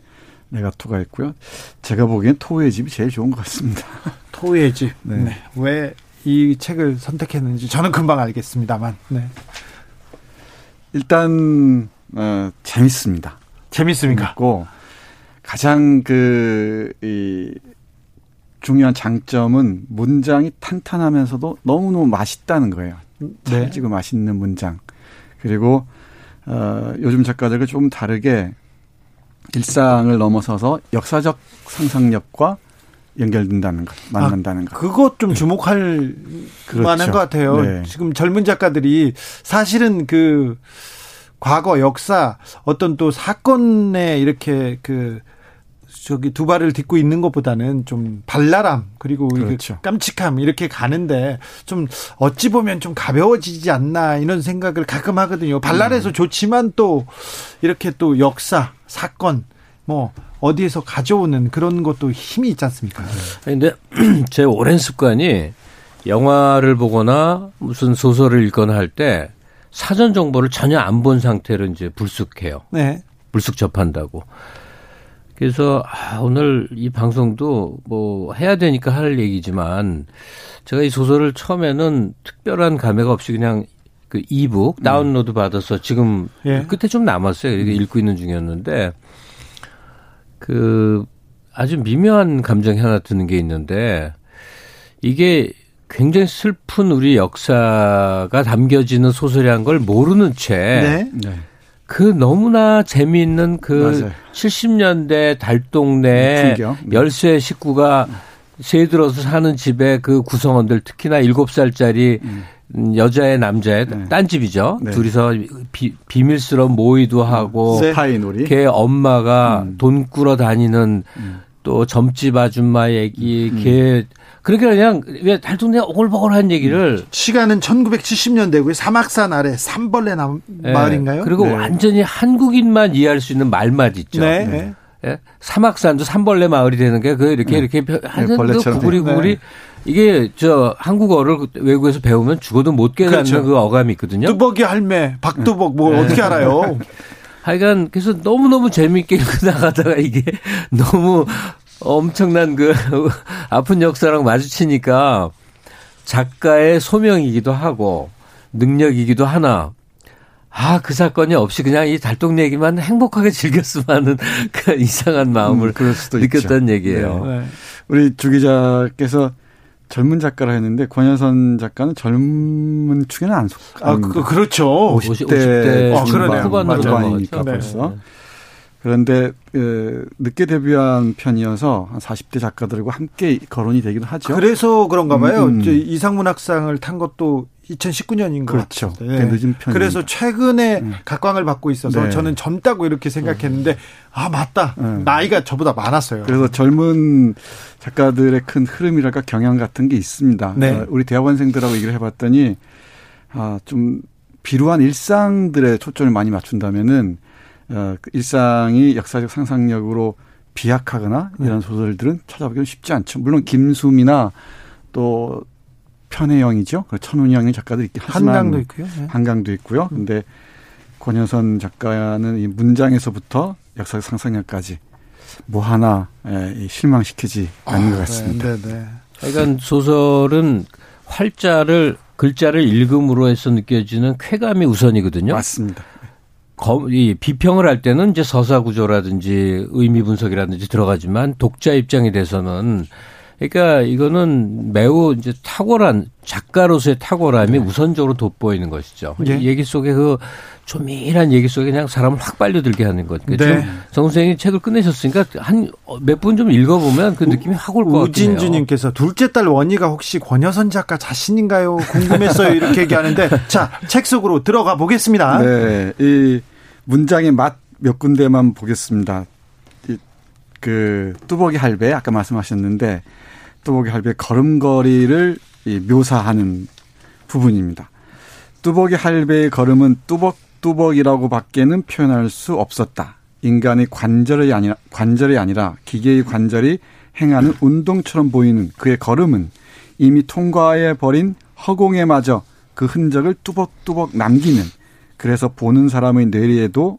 레가토가 있고요. 제가 보기엔 토우의 집이 제일 좋은 것 같습니다. 토우의 집. 네. 네. 왜 이 책을 선택했는지 저는 금방 알겠습니다만. 네. 일단 어, 재밌습니다. 재밌습니까? 재밌고 가장 그이 중요한 장점은 문장이 탄탄하면서도 너무너무 맛있다는 거예요. 네. 잘 지고 맛있는 문장. 그리고 어, 요즘 작가들과 좀 다르게 일상을 넘어서서 역사적 상상력과 연결된다는 것, 만난다는 아, 것. 그것 좀 주목할 그렇죠. 만한 것 같아요. 네. 지금 젊은 작가들이 사실은 그 과거 역사 어떤 또 사건에 이렇게 그 저기 두 발을 딛고 있는 것보다는 좀 발랄함 그리고 그렇죠. 깜찍함 이렇게 가는데 좀 어찌 보면 좀 가벼워지지 않나 이런 생각을 가끔 하거든요. 발랄해서 음. 좋지만 또 이렇게 또 역사 사건 뭐 어디에서 가져오는 그런 것도 힘이 있지 않습니까? 근데 제 오랜 습관이 영화를 보거나 무슨 소설을 읽거나 할 때 사전 정보를 전혀 안 본 상태로 이제 불쑥해요. 네. 불쑥 접한다고. 그래서 아, 오늘 이 방송도 뭐 해야 되니까 할 얘기지만 제가 이 소설을 처음에는 특별한 감회가 없이 그냥 그 이북 음. 다운로드 받아서 지금 예. 끝에 좀 남았어요. 이렇게 읽고 있는 중이었는데 그 아주 미묘한 감정이 하나 드는 게 있는데 이게 굉장히 슬픈 우리 역사가 담겨지는 소설이란 걸 모르는 채. 네. 네. 그 너무나 재미있는 그 맞아요. 70년대 달동네 네, 열세 식구가 새 들어서 사는 집에 그 구성원들 특히나 7살짜리 음. 여자의 남자의 네. 딴 집이죠. 네. 둘이서 비, 비밀스러운 모의도 하고 스파이 놀이. 걔 엄마가 음. 돈 꾸러 다니는 음. 또 점집 아줌마 얘기, 음. 걔 그러니까 그냥 왜 달동네 오글보글한 얘기를 시간은 1970년대고요. 사막산 아래 삼벌레 남 네. 마을인가요? 그리고 네. 완전히 한국인만 이해할 수 있는 말만 있죠. 네. 네. 예? 사막산도 삼벌레 마을이 되는 게 그 이렇게 네. 이렇게 하는 그 구부리 구부리 이게 저 한국어를 외국에서 배우면 죽어도 못 깨닫는 그렇죠. 그 어감이 있거든요. 뚜벅이 할매, 박뚜벅 뭐 어떻게 알아요? 하여간 그래서 너무너무 재미있게 읽고 나가다가 이게 너무 엄청난 그 아픈 역사랑 마주치니까 작가의 소명이기도 하고 능력이기도 하나 아, 그 사건이 없이 그냥 이 달동 얘기만 행복하게 즐겼으면 하는 그 이상한 마음을 음, 느꼈다는 있죠. 얘기예요. 네. 우리 주 기자께서 젊은 작가라 했는데 권여선 작가는 젊은 축에는 안 속. 아, 그, 그렇죠. 50대, 50대 아, 그러네요. 후반이니까 네. 벌써. 그런데 그 늦게 데뷔한 편이어서 한 40대 작가들과 함께 거론이 되기도 하죠. 그래서 그런가 봐요. 음, 음. 이상문학상을 탄 것도 2019년인 것 그렇죠. 네. 늦은 편. 그래서 최근에 음. 각광을 받고 있어서 네. 저는 젊다고 이렇게 생각했는데 아 맞다. 음. 나이가 저보다 많았어요. 그래서 젊은 작가들의 큰 흐름이랄까 경향 같은 게 있습니다. 네. 어, 우리 대학원생들하고 얘기를 해봤더니 아좀 비루한 일상들의 초점을 많이 맞춘다면은 어, 그 일상이 역사적 상상력으로 비약하거나 이런 네. 소설들은 찾아보기는 쉽지 않죠. 물론 김수미나 또 편혜영이죠. 그 천운영의 작가들 있긴 하지만 한강도 있고요. 네. 한강도 있고요. 음. 근데 권여선 작가는 이 문장에서부터 역사적 상상력까지 뭐 하나 예, 실망시키지 않는 아, 것 같습니다. 네, 네, 네. 그러니까 소설은 활자를 글자를 읽음으로 해서 느껴지는 쾌감이 우선이거든요. 맞습니다. 이 비평을 할 때는 이제 서사 구조라든지 의미 분석이라든지 들어가지만 독자 입장에 대해서는 그러니까 이거는 매우 이제 탁월한 작가로서의 탁월함이 네. 우선적으로 돋보이는 것이죠. 네. 얘기 속에 그 조밀한 얘기 속에 그냥 사람을 확 빨려들게 하는 것. 그러니까 네. 정 선생이 책을 끝내셨으니까 한 몇 분 좀 읽어보면 그 느낌이 확 올 것 같아요. 우진주님께서 둘째 딸 원희가 혹시 권여선 작가 자신인가요? 궁금했어요. 이렇게 얘기하는데 자 책 속으로 들어가 보겠습니다. 네, 이 문장의 맛 몇 군데만 보겠습니다. 그 뚜벅이 할배 아까 말씀하셨는데 뚜벅이 할배 걸음걸이를 묘사하는 부분입니다. 뚜벅이 할배의 걸음은 뚜벅뚜벅이라고 밖에는 표현할 수 없었다. 인간의 관절이 아니라 관절이 아니라 기계의 관절이 행하는 운동처럼 보이는 그의 걸음은 이미 통과해 버린 허공에 마저 그 흔적을 뚜벅뚜벅 남기는 그래서 보는 사람의 뇌리에도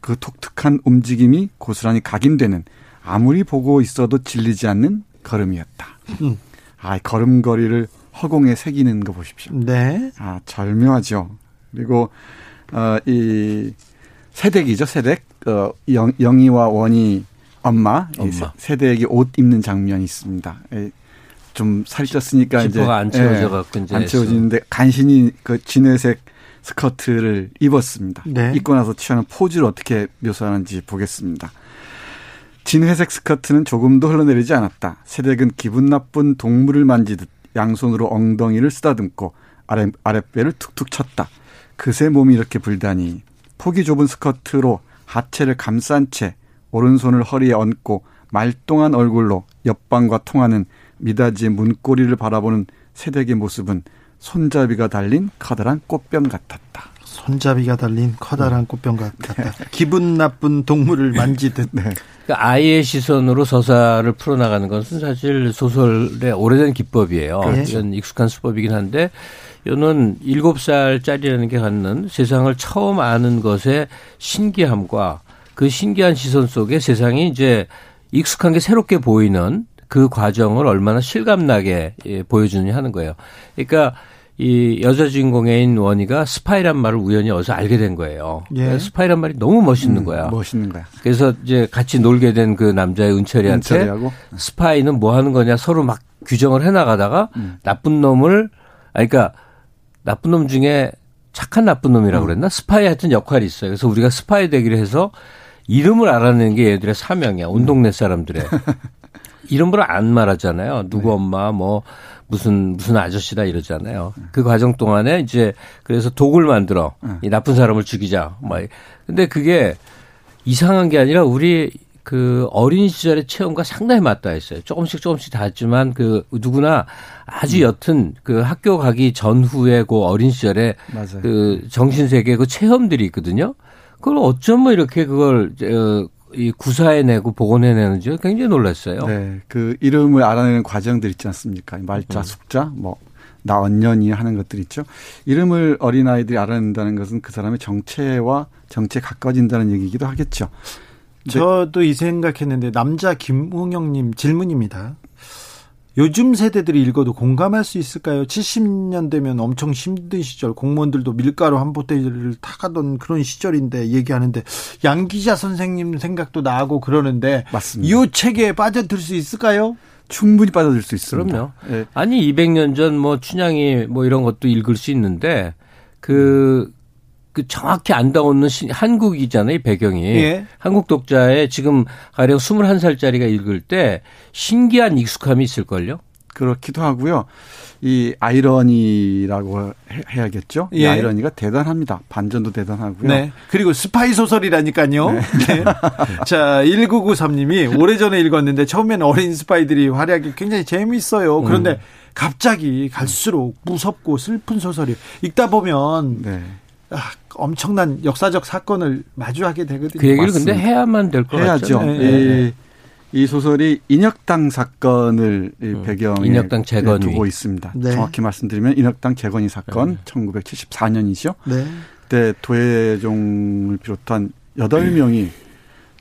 그 독특한 움직임이 고스란히 각인되는 아무리 보고 있어도 질리지 않는 걸음이었다. 음. 아, 걸음걸이를 허공에 새기는 거 보십시오. 네. 아, 절묘하죠. 그리고, 어, 이, 세댁이죠, 세댁. 어, 영, 영희와 원희 엄마. 엄마. 세댁이 옷 입는 장면이 있습니다. 좀 살쪘으니까 이제. 안 채워져 갖고 예, 안 채워지는데 간신히 그 진회색 스커트를 입었습니다. 네. 입고 나서 취하는 포즈를 어떻게 묘사하는지 보겠습니다. 진회색 스커트는 조금도 흘러내리지 않았다. 세댁은 기분 나쁜 동물을 만지듯 양손으로 엉덩이를 쓰다듬고 아래, 아랫배를 툭툭 쳤다. 그새 몸이 이렇게 불다니. 폭이 좁은 스커트로 하체를 감싼 채 오른손을 허리에 얹고 말똥한 얼굴로 옆방과 통하는 미닫이의 문고리를 바라보는 세댁의 모습은 손잡이가 달린 커다란 꽃병 같았다. 손잡이가 달린 커다란 꽃병 같았다. 네. 기분 나쁜 동물을 만지듯. 네. 그러니까 아이의 시선으로 서사를 풀어나가는 것은 사실 소설의 오래된 기법이에요. 그렇죠. 이건 익숙한 수법이긴 한데 이는 일곱 살짜리라는 게 갖는 세상을 처음 아는 것의 신기함과 그 신기한 시선 속에 세상이 이제 익숙한 게 새롭게 보이는 그 과정을 얼마나 실감나게 예, 보여주느냐 하는 거예요. 그러니까 이 여자 주인공인 원희가 스파이란 말을 우연히 어디서 알게 된 거예요. 예. 스파이란 말이 너무 멋있는 음, 거야. 멋있는 거야. 그래서 이제 같이 놀게 된 그 남자의 은철이한테 은철이하고? 스파이는 뭐 하는 거냐 서로 막 규정을 해 나가다가 음. 나쁜 놈을 아니 그러니까 나쁜 놈 중에 착한 나쁜 놈이라고 음. 그랬나? 스파이 하여튼 역할이 있어요. 그래서 우리가 스파이 되기를 해서 이름을 알아내는 게 얘들의 사명이야. 온 동네 사람들의. 이름을 안 말하잖아요. 누구 네. 엄마 뭐 무슨 무슨 아저씨다 이러잖아요. 그 과정 동안에 이제 그래서 독을 만들어 네. 이 나쁜 사람을 죽이자. 뭐 근데 그게 이상한 게 아니라 우리 그 어린 시절의 체험과 상당히 맞닿아 있어요. 조금씩 조금씩 닿았지만 그 누구나 아주 음. 옅은 그 학교 가기 전후에 그 어린 시절에 맞아요. 그 정신 세계 그 체험들이 있거든요. 그걸 어쩌면 이렇게 그걸 어, 이 구사해내고 복원해내는지 굉장히 놀랐어요. 네, 그 이름을 알아내는 과정들 있지 않습니까? 말자, 음. 숙자, 뭐 나 언년이 하는 것들 있죠. 이름을 어린 아이들이 알아낸다는 것은 그 사람의 정체와 정체에 가까워진다는 얘기이기도 하겠죠. 저도 이 생각했는데 남자 김웅영님 질문입니다. 요즘 세대들이 읽어도 공감할 수 있을까요? 70년대면 엄청 힘든 시절, 공무원들도 밀가루 한 포대를 타가던 그런 시절인데 얘기하는데 양 기자 선생님 생각도 나고 그러는데 맞습니다. 이 책에 빠져들 수 있을까요? 충분히 빠져들 수 있습니다. 그럼요. 네. 아니 200년 전 뭐 춘향이 뭐 이런 것도 읽을 수 있는데 그 그 정확히 안 닿는 한국이잖아요, 배경이. 예. 한국 독자의 지금 가령 21살짜리가 읽을 때 신기한 익숙함이 있을걸요? 그렇기도 하고요. 이 아이러니라고 해야겠죠. 예. 이 아이러니가 대단합니다. 반전도 대단하고요. 네. 그리고 스파이 소설이라니까요. 네. 네. 자, 1993님이 오래전에 읽었는데 처음에는 어린 스파이들이 활약이 굉장히 재미있어요. 그런데 음. 갑자기 갈수록 무섭고 슬픈 소설이 읽다 보면 네. 아, 엄청난 역사적 사건을 마주하게 되거든요. 그 얘기를 맞습니다. 근데 해야만 될 것 같죠. 네. 이, 이, 소설이 인혁당 사건을 음. 배경에 인혁당 재건이 두고 있습니다. 네. 정확히 말씀드리면 인혁당 재건이 사건 네. 1974년이죠. 네. 그때 도혜종을 비롯한 8명이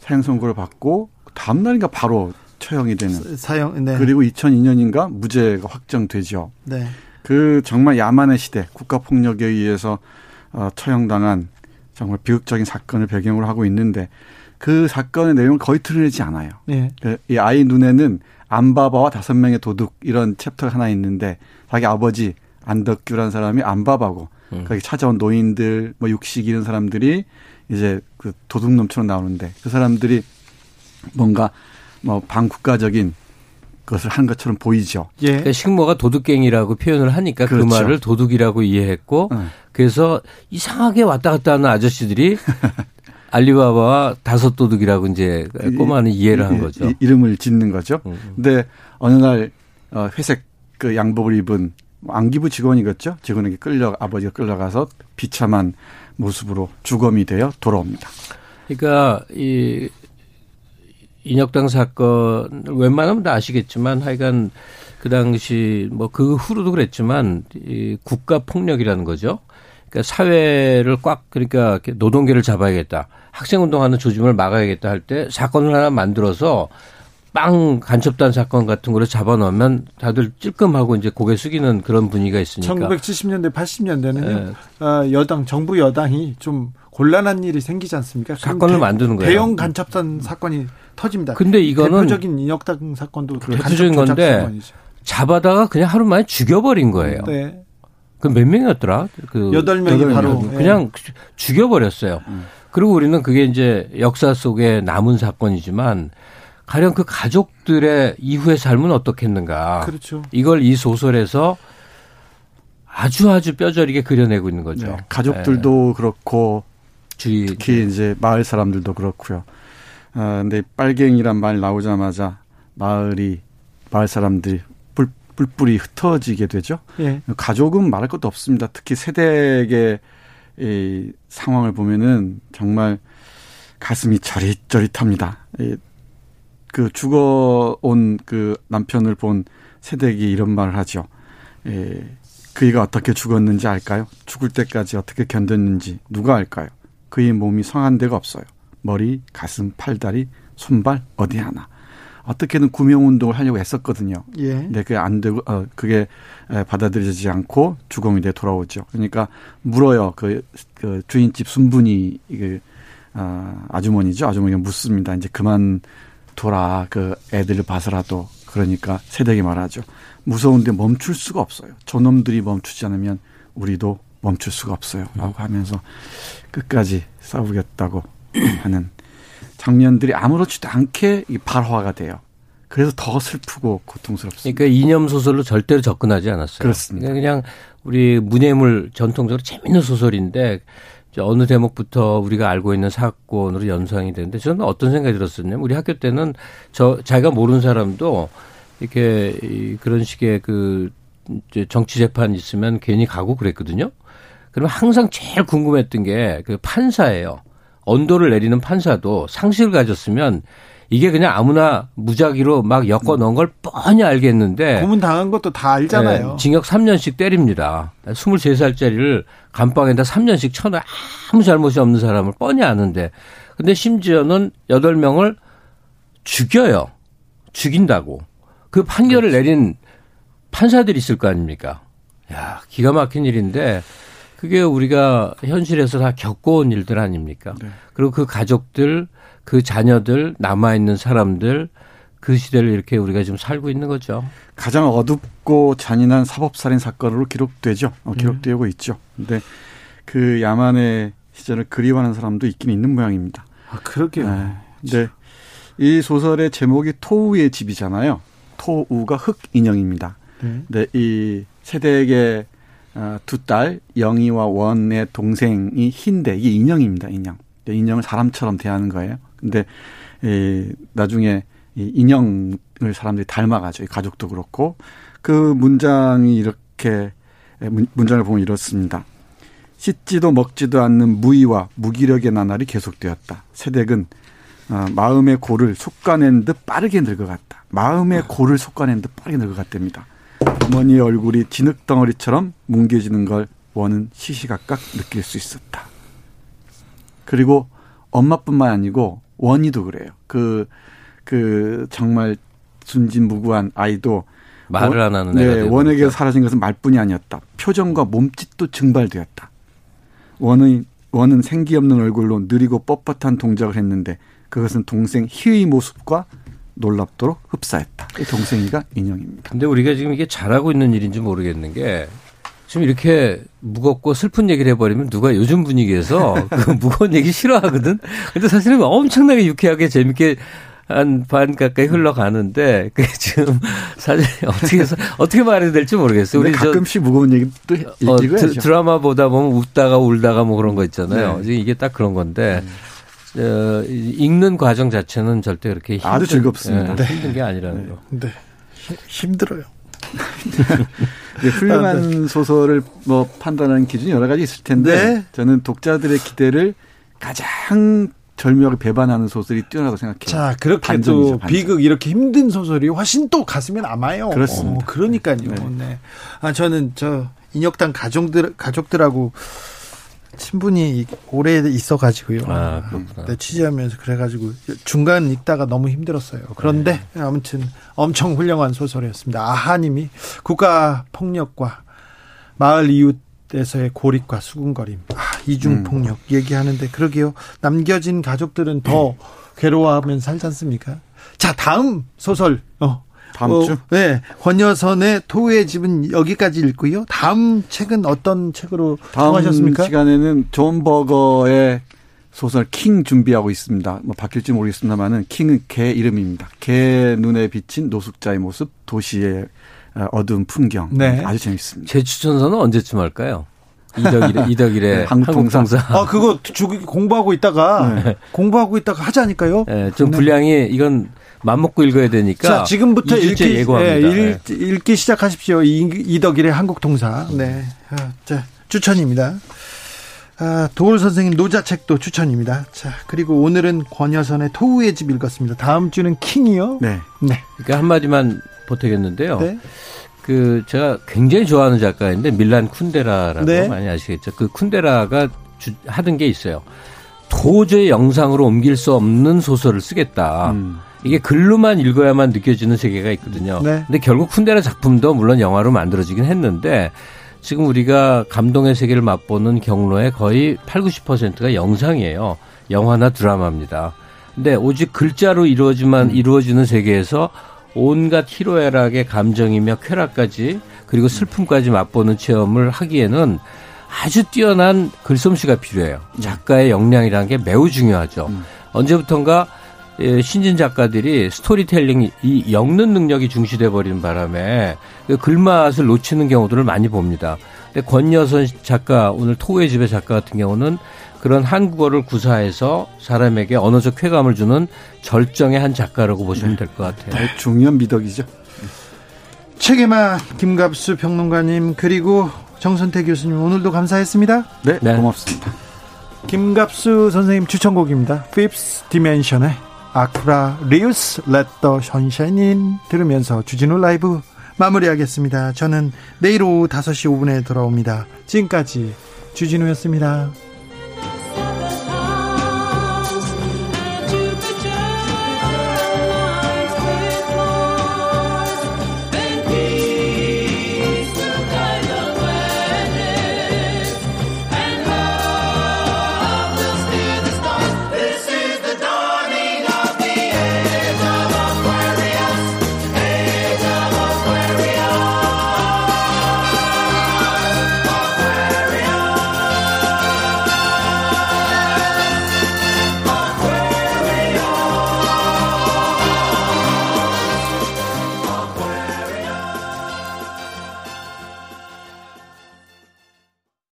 사형 선고를 받고 다음 날인가 바로 처형이 되는 사형 네. 그리고 2002년인가 무죄가 확정되죠. 네. 그 정말 야만의 시대 국가 폭력에 의해서 어, 처형당한 정말 비극적인 사건을 배경으로 하고 있는데 그 사건의 내용을 거의 드러내지 않아요. 네. 그이 아이 눈에는 안바바와 다섯 명의 도둑 이런 챕터가 하나 있는데 자기 아버지 안덕규라는 사람이 안바바고 음. 거기 찾아온 노인들 뭐 육식 이런 사람들이 이제 그 도둑놈처럼 나오는데 그 사람들이 뭔가 뭐 반국가적인 것을 한 것처럼 보이죠. 예. 그러니까 식모가 도둑갱이라고 표현을 하니까 그 그렇죠. 그 말을 도둑이라고 이해했고 응. 그래서 이상하게 왔다 갔다 하는 아저씨들이 알리바바와 다섯 도둑이라고 이제 꼬마는 이해를 한 거죠. 이 름을 짓는 거죠. 음. 근데 어느 날 어, 회색 그 양복을 입은 안기부 직원이겠죠. 직원에게 끌려 아버지가 끌려가서 비참한 모습으로 주검이 되어 돌아옵니다. 그러니까 이 인혁당 사건 웬만하면 다 아시겠지만 하여간 그 당시 뭐 그 후로도 그랬지만 이 국가 폭력이라는 거죠. 그러니까 사회를 꽉 그러니까 노동계를 잡아야겠다. 학생 운동하는 조짐을 막아야겠다 할 때 사건을 하나 만들어서 빵 간첩단 사건 같은 거를 잡아놓으면 다들 찔끔하고 이제 고개 숙이는 그런 분위기가 있으니까. 1970년대, 80년대는요. 네. 어, 여당, 정부 여당이 좀 곤란한 일이 생기지 않습니까? 사건을 대, 만드는 거예요. 대형 간첩단 사건이 터집니다. 근데 이거는 대표적인 인혁당 사건도 대표적인 건데 사건이죠. 잡아다가 그냥 하루 만에 죽여버린 거예요. 네. 그 몇 명이었더라? 그 여덟 명이 바로 그냥 네. 죽여버렸어요. 음. 그리고 우리는 그게 이제 역사 속에 남은 사건이지만 가령 그 가족들의 이후의 삶은 어떻겠는가. 그렇죠. 이걸 이 소설에서 아주 아주 뼈저리게 그려내고 있는 거죠. 네. 가족들도 네. 그렇고 주위 특히 이제 마을 사람들도 그렇고요. 아, 근데 빨갱이란 말 나오자마자 마을이 마을 사람들이 뿔, 뿔뿔이 흩어지게 되죠. 예. 가족은 말할 것도 없습니다. 특히 세대의 이 상황을 보면은 정말 가슴이 저릿저릿합니다. 이, 그 죽어온 그 남편을 본 세대기 이런 말을 하죠. 예, 그이가 어떻게 죽었는지 알까요? 죽을 때까지 어떻게 견뎠는지 누가 알까요? 그의 몸이 성한 데가 없어요. 머리, 가슴, 팔다리, 손발 어디 하나. 어떻게든 구명 운동을 하려고 했었거든요. 예. 근데 그게 안 되고 어 그게 받아들여지지 않고 주공이 돼 돌아오죠. 그러니까 물어요. 그, 그 주인집 순분이 이게 아, 아주머니죠. 아주머니가 묻습니다. 이제 그만 둬라. 그 애들을 봐서라도. 그러니까 세대기 말하죠. 무서운데 멈출 수가 없어요. 저놈들이 멈추지 않으면 우리도 멈출 수가 없어요. 라고 하면서 끝까지 싸우겠다고 하는 장면들이 아무렇지도 않게 발화가 돼요. 그래서 더 슬프고 고통스럽습니다. 그러니까 이념 소설로 절대로 접근하지 않았어요. 그렇습니다. 그냥 우리 문예물 전통적으로 재밌는 소설인데 어느 대목부터 우리가 알고 있는 사건으로 연상이 되는데 저는 어떤 생각이 들었었냐면 우리 학교 때는 저 자기가 모르는 사람도 이렇게 그런 식의 그 정치 재판 있으면 괜히 가고 그랬거든요. 그러면 항상 제일 궁금했던 게 그 판사예요. 언도를 내리는 판사도 상식을 가졌으면 이게 그냥 아무나 무작위로 막 엮어 넣은 걸 뻔히 알겠는데. 고문 당한 것도 다 알잖아요. 네, 징역 3년씩 때립니다. 23살짜리를 감방에다 3년씩 쳐놔 아무 잘못이 없는 사람을 뻔히 아는데. 근데 심지어는 8명을 죽여요. 죽인다고. 그 판결을 그렇지. 내린 판사들이 있을 거 아닙니까? 야, 기가 막힌 일인데 그게 우리가 현실에서 다 겪어온 일들 아닙니까? 네. 그리고 그 가족들, 그 자녀들, 남아있는 사람들, 그 시대를 이렇게 우리가 지금 살고 있는 거죠. 가장 어둡고 잔인한 사법살인 사건으로 기록되죠. 어, 기록되고 음. 있죠. 근데 그 야만의 시절을 그리워하는 사람도 있긴 있는 모양입니다. 아, 그러게요. 네. 네. 이 소설의 제목이 토우의 집이잖아요. 토우가 흑 인형입니다. 네. 네. 이 세대에게 어, 두 딸 영희와 원의 동생이 흰데 이게 인형입니다. 인형. 인형을 사람처럼 대하는 거예요. 근데 이 나중에 이 인형을 사람들이 닮아가죠. 이 가족도 그렇고 그 문장이 이렇게 문장을 보면 이렇습니다. 씻지도 먹지도 않는 무의와 무기력의 나날이 계속되었다. 세댁은 어, 마음의 고를 솎아낸 듯 빠르게 늙어갔다. 마음의 고를 솎아낸 듯 빠르게 늙어갔답니다. 어머니의 얼굴이 진흙덩어리처럼 뭉개지는 걸 원은 시시각각 느낄 수 있었다. 그리고 엄마뿐만 아니고 원이도 그래요. 그, 그 정말 순진무구한 아이도 말을 안 하는 네, 원에게 사라진 것은 말뿐이 아니었다. 표정과 몸짓도 증발되었다. 원의 원은 생기 없는 얼굴로 느리고 뻣뻣한 동작을 했는데 그것은 동생 희의 모습과 놀랍도록 흡사했다. 동생이가 인형입니다. 근데 우리가 지금 이게 잘하고 있는 일인지 모르겠는 게 지금 이렇게 무겁고 슬픈 얘기를 해버리면 누가 요즘 분위기에서 그 무거운 얘기 싫어하거든. 근데 사실은 엄청나게 유쾌하게 재밌게 한반 가까이 흘러가는데 그 지금 사실 어떻게 해서 어떻게 말해야 될지 모르겠어요. 우리 가끔씩 무거운 얘기도 어, 드라마 보다 보면 웃다가 울다가 뭐 그런 거 있잖아요. 네. 이게 딱 그런 건데 음. 어, 읽는 과정 자체는 절대 그렇게 힘든, 아주 즐겁습니다. 네, 힘든 게 아니라는 네. 거. 네. 힘들어요. 네, 훌륭한 아, 네. 소설을 뭐 판단하는 기준이 여러 가지 있을 텐데 네. 저는 독자들의 기대를 가장 절묘하게 배반하는 소설이 뛰어나다고 생각해요. 자, 그렇게 반전이죠, 또 반전. 비극 이렇게 힘든 소설이 훨씬 또 가슴에 남아요. 그렇습니다. 어, 그러니까요. 네. 네. 아, 저는 저 인혁당 가족들 가족들하고 친분이 오래 있어 가지고요. 아, 그렇구나. 네, 취재하면서 그래 가지고 중간 읽다가 너무 힘들었어요. 그런데 네. 아무튼 엄청 훌륭한 소설이었습니다. 아하 님이 국가 폭력과 마을 이웃에서의 고립과 수군거림, 아, 이중 폭력 음. 얘기하는데 그러게요. 남겨진 가족들은 더 괴로워하면 살지 않습니까? 자, 다음 소설 어, 다음 어, 주? 네. 권여선의 토의 집은 여기까지 읽고요. 다음 책은 어떤 책으로 정하셨습니까? 시간에는 존 버거의 소설 킹 준비하고 있습니다. 뭐 바뀔지 모르겠습니다만은 킹은 개 이름입니다. 개 눈에 비친 노숙자의 모습, 도시의 어, 어두운 풍경. 네. 아주 재밌습니다. 제 추천서는 언제쯤 할까요? 이덕일의 이덕일의 네, 한국통사. 아 그거 공부하고 있다가 네. 공부하고 있다가 하자니까요. 네, 좀 분량이 이건 맘먹고 읽어야 되니까. 자, 지금부터 읽기, 예고합니다. 네, 읽, 읽기 시작하십시오. 이, 덕일의 한국통사. 네. 아, 자, 추천입니다. 아, 도울 선생님 노자책도 추천입니다. 자, 그리고 오늘은 권여선의 토우의 집 읽었습니다. 다음 주는 킹이요. 네. 네. 그러니까 한마디만 보태겠는데요. 네. 그 제가 굉장히 좋아하는 작가인데 밀란 쿤데라라고 네. 많이 아시겠죠. 그 쿤데라가 주, 하던 게 있어요. 도저히 영상으로 옮길 수 없는 소설을 쓰겠다. 음. 이게 글로만 읽어야만 느껴지는 세계가 있거든요. 네. 근데 결국 쿤데라 작품도 물론 영화로 만들어지긴 했는데 지금 우리가 감동의 세계를 맛보는 경로의 거의 8, 90%가 영상이에요. 영화나 드라마입니다. 근데 오직 글자로 이루어지만 음. 이루어지는 세계에서 온갖 희로애락의 감정이며 쾌락까지 그리고 슬픔까지 맛보는 체험을 하기에는 아주 뛰어난 글솜씨가 필요해요. 작가의 역량이라는 게 매우 중요하죠. 음. 언제부턴가 예, 신진 작가들이 스토리텔링 이 읽는 능력이 중시돼 버리는 바람에 그 글맛을 놓치는 경우들을 많이 봅니다. 근데 권여선 작가 오늘 토우의 집의 작가 같은 경우는 그런 한국어를 구사해서 사람에게 언어적 쾌감을 주는 절정의 한 작가라고 보시면 될 것 같아요. 네, 중요한 미덕이죠. 책에마 김갑수 평론가님 그리고 정선태 교수님 오늘도 감사했습니다. 네, 네. 고맙습니다. 김갑수 선생님 추천곡입니다. Fifth Dimension의 Aquarius Let the Sunshine 들으면서 주진우 라이브 마무리하겠습니다. 저는 내일 오후 5시 5분에 돌아옵니다. 지금까지 주진우였습니다.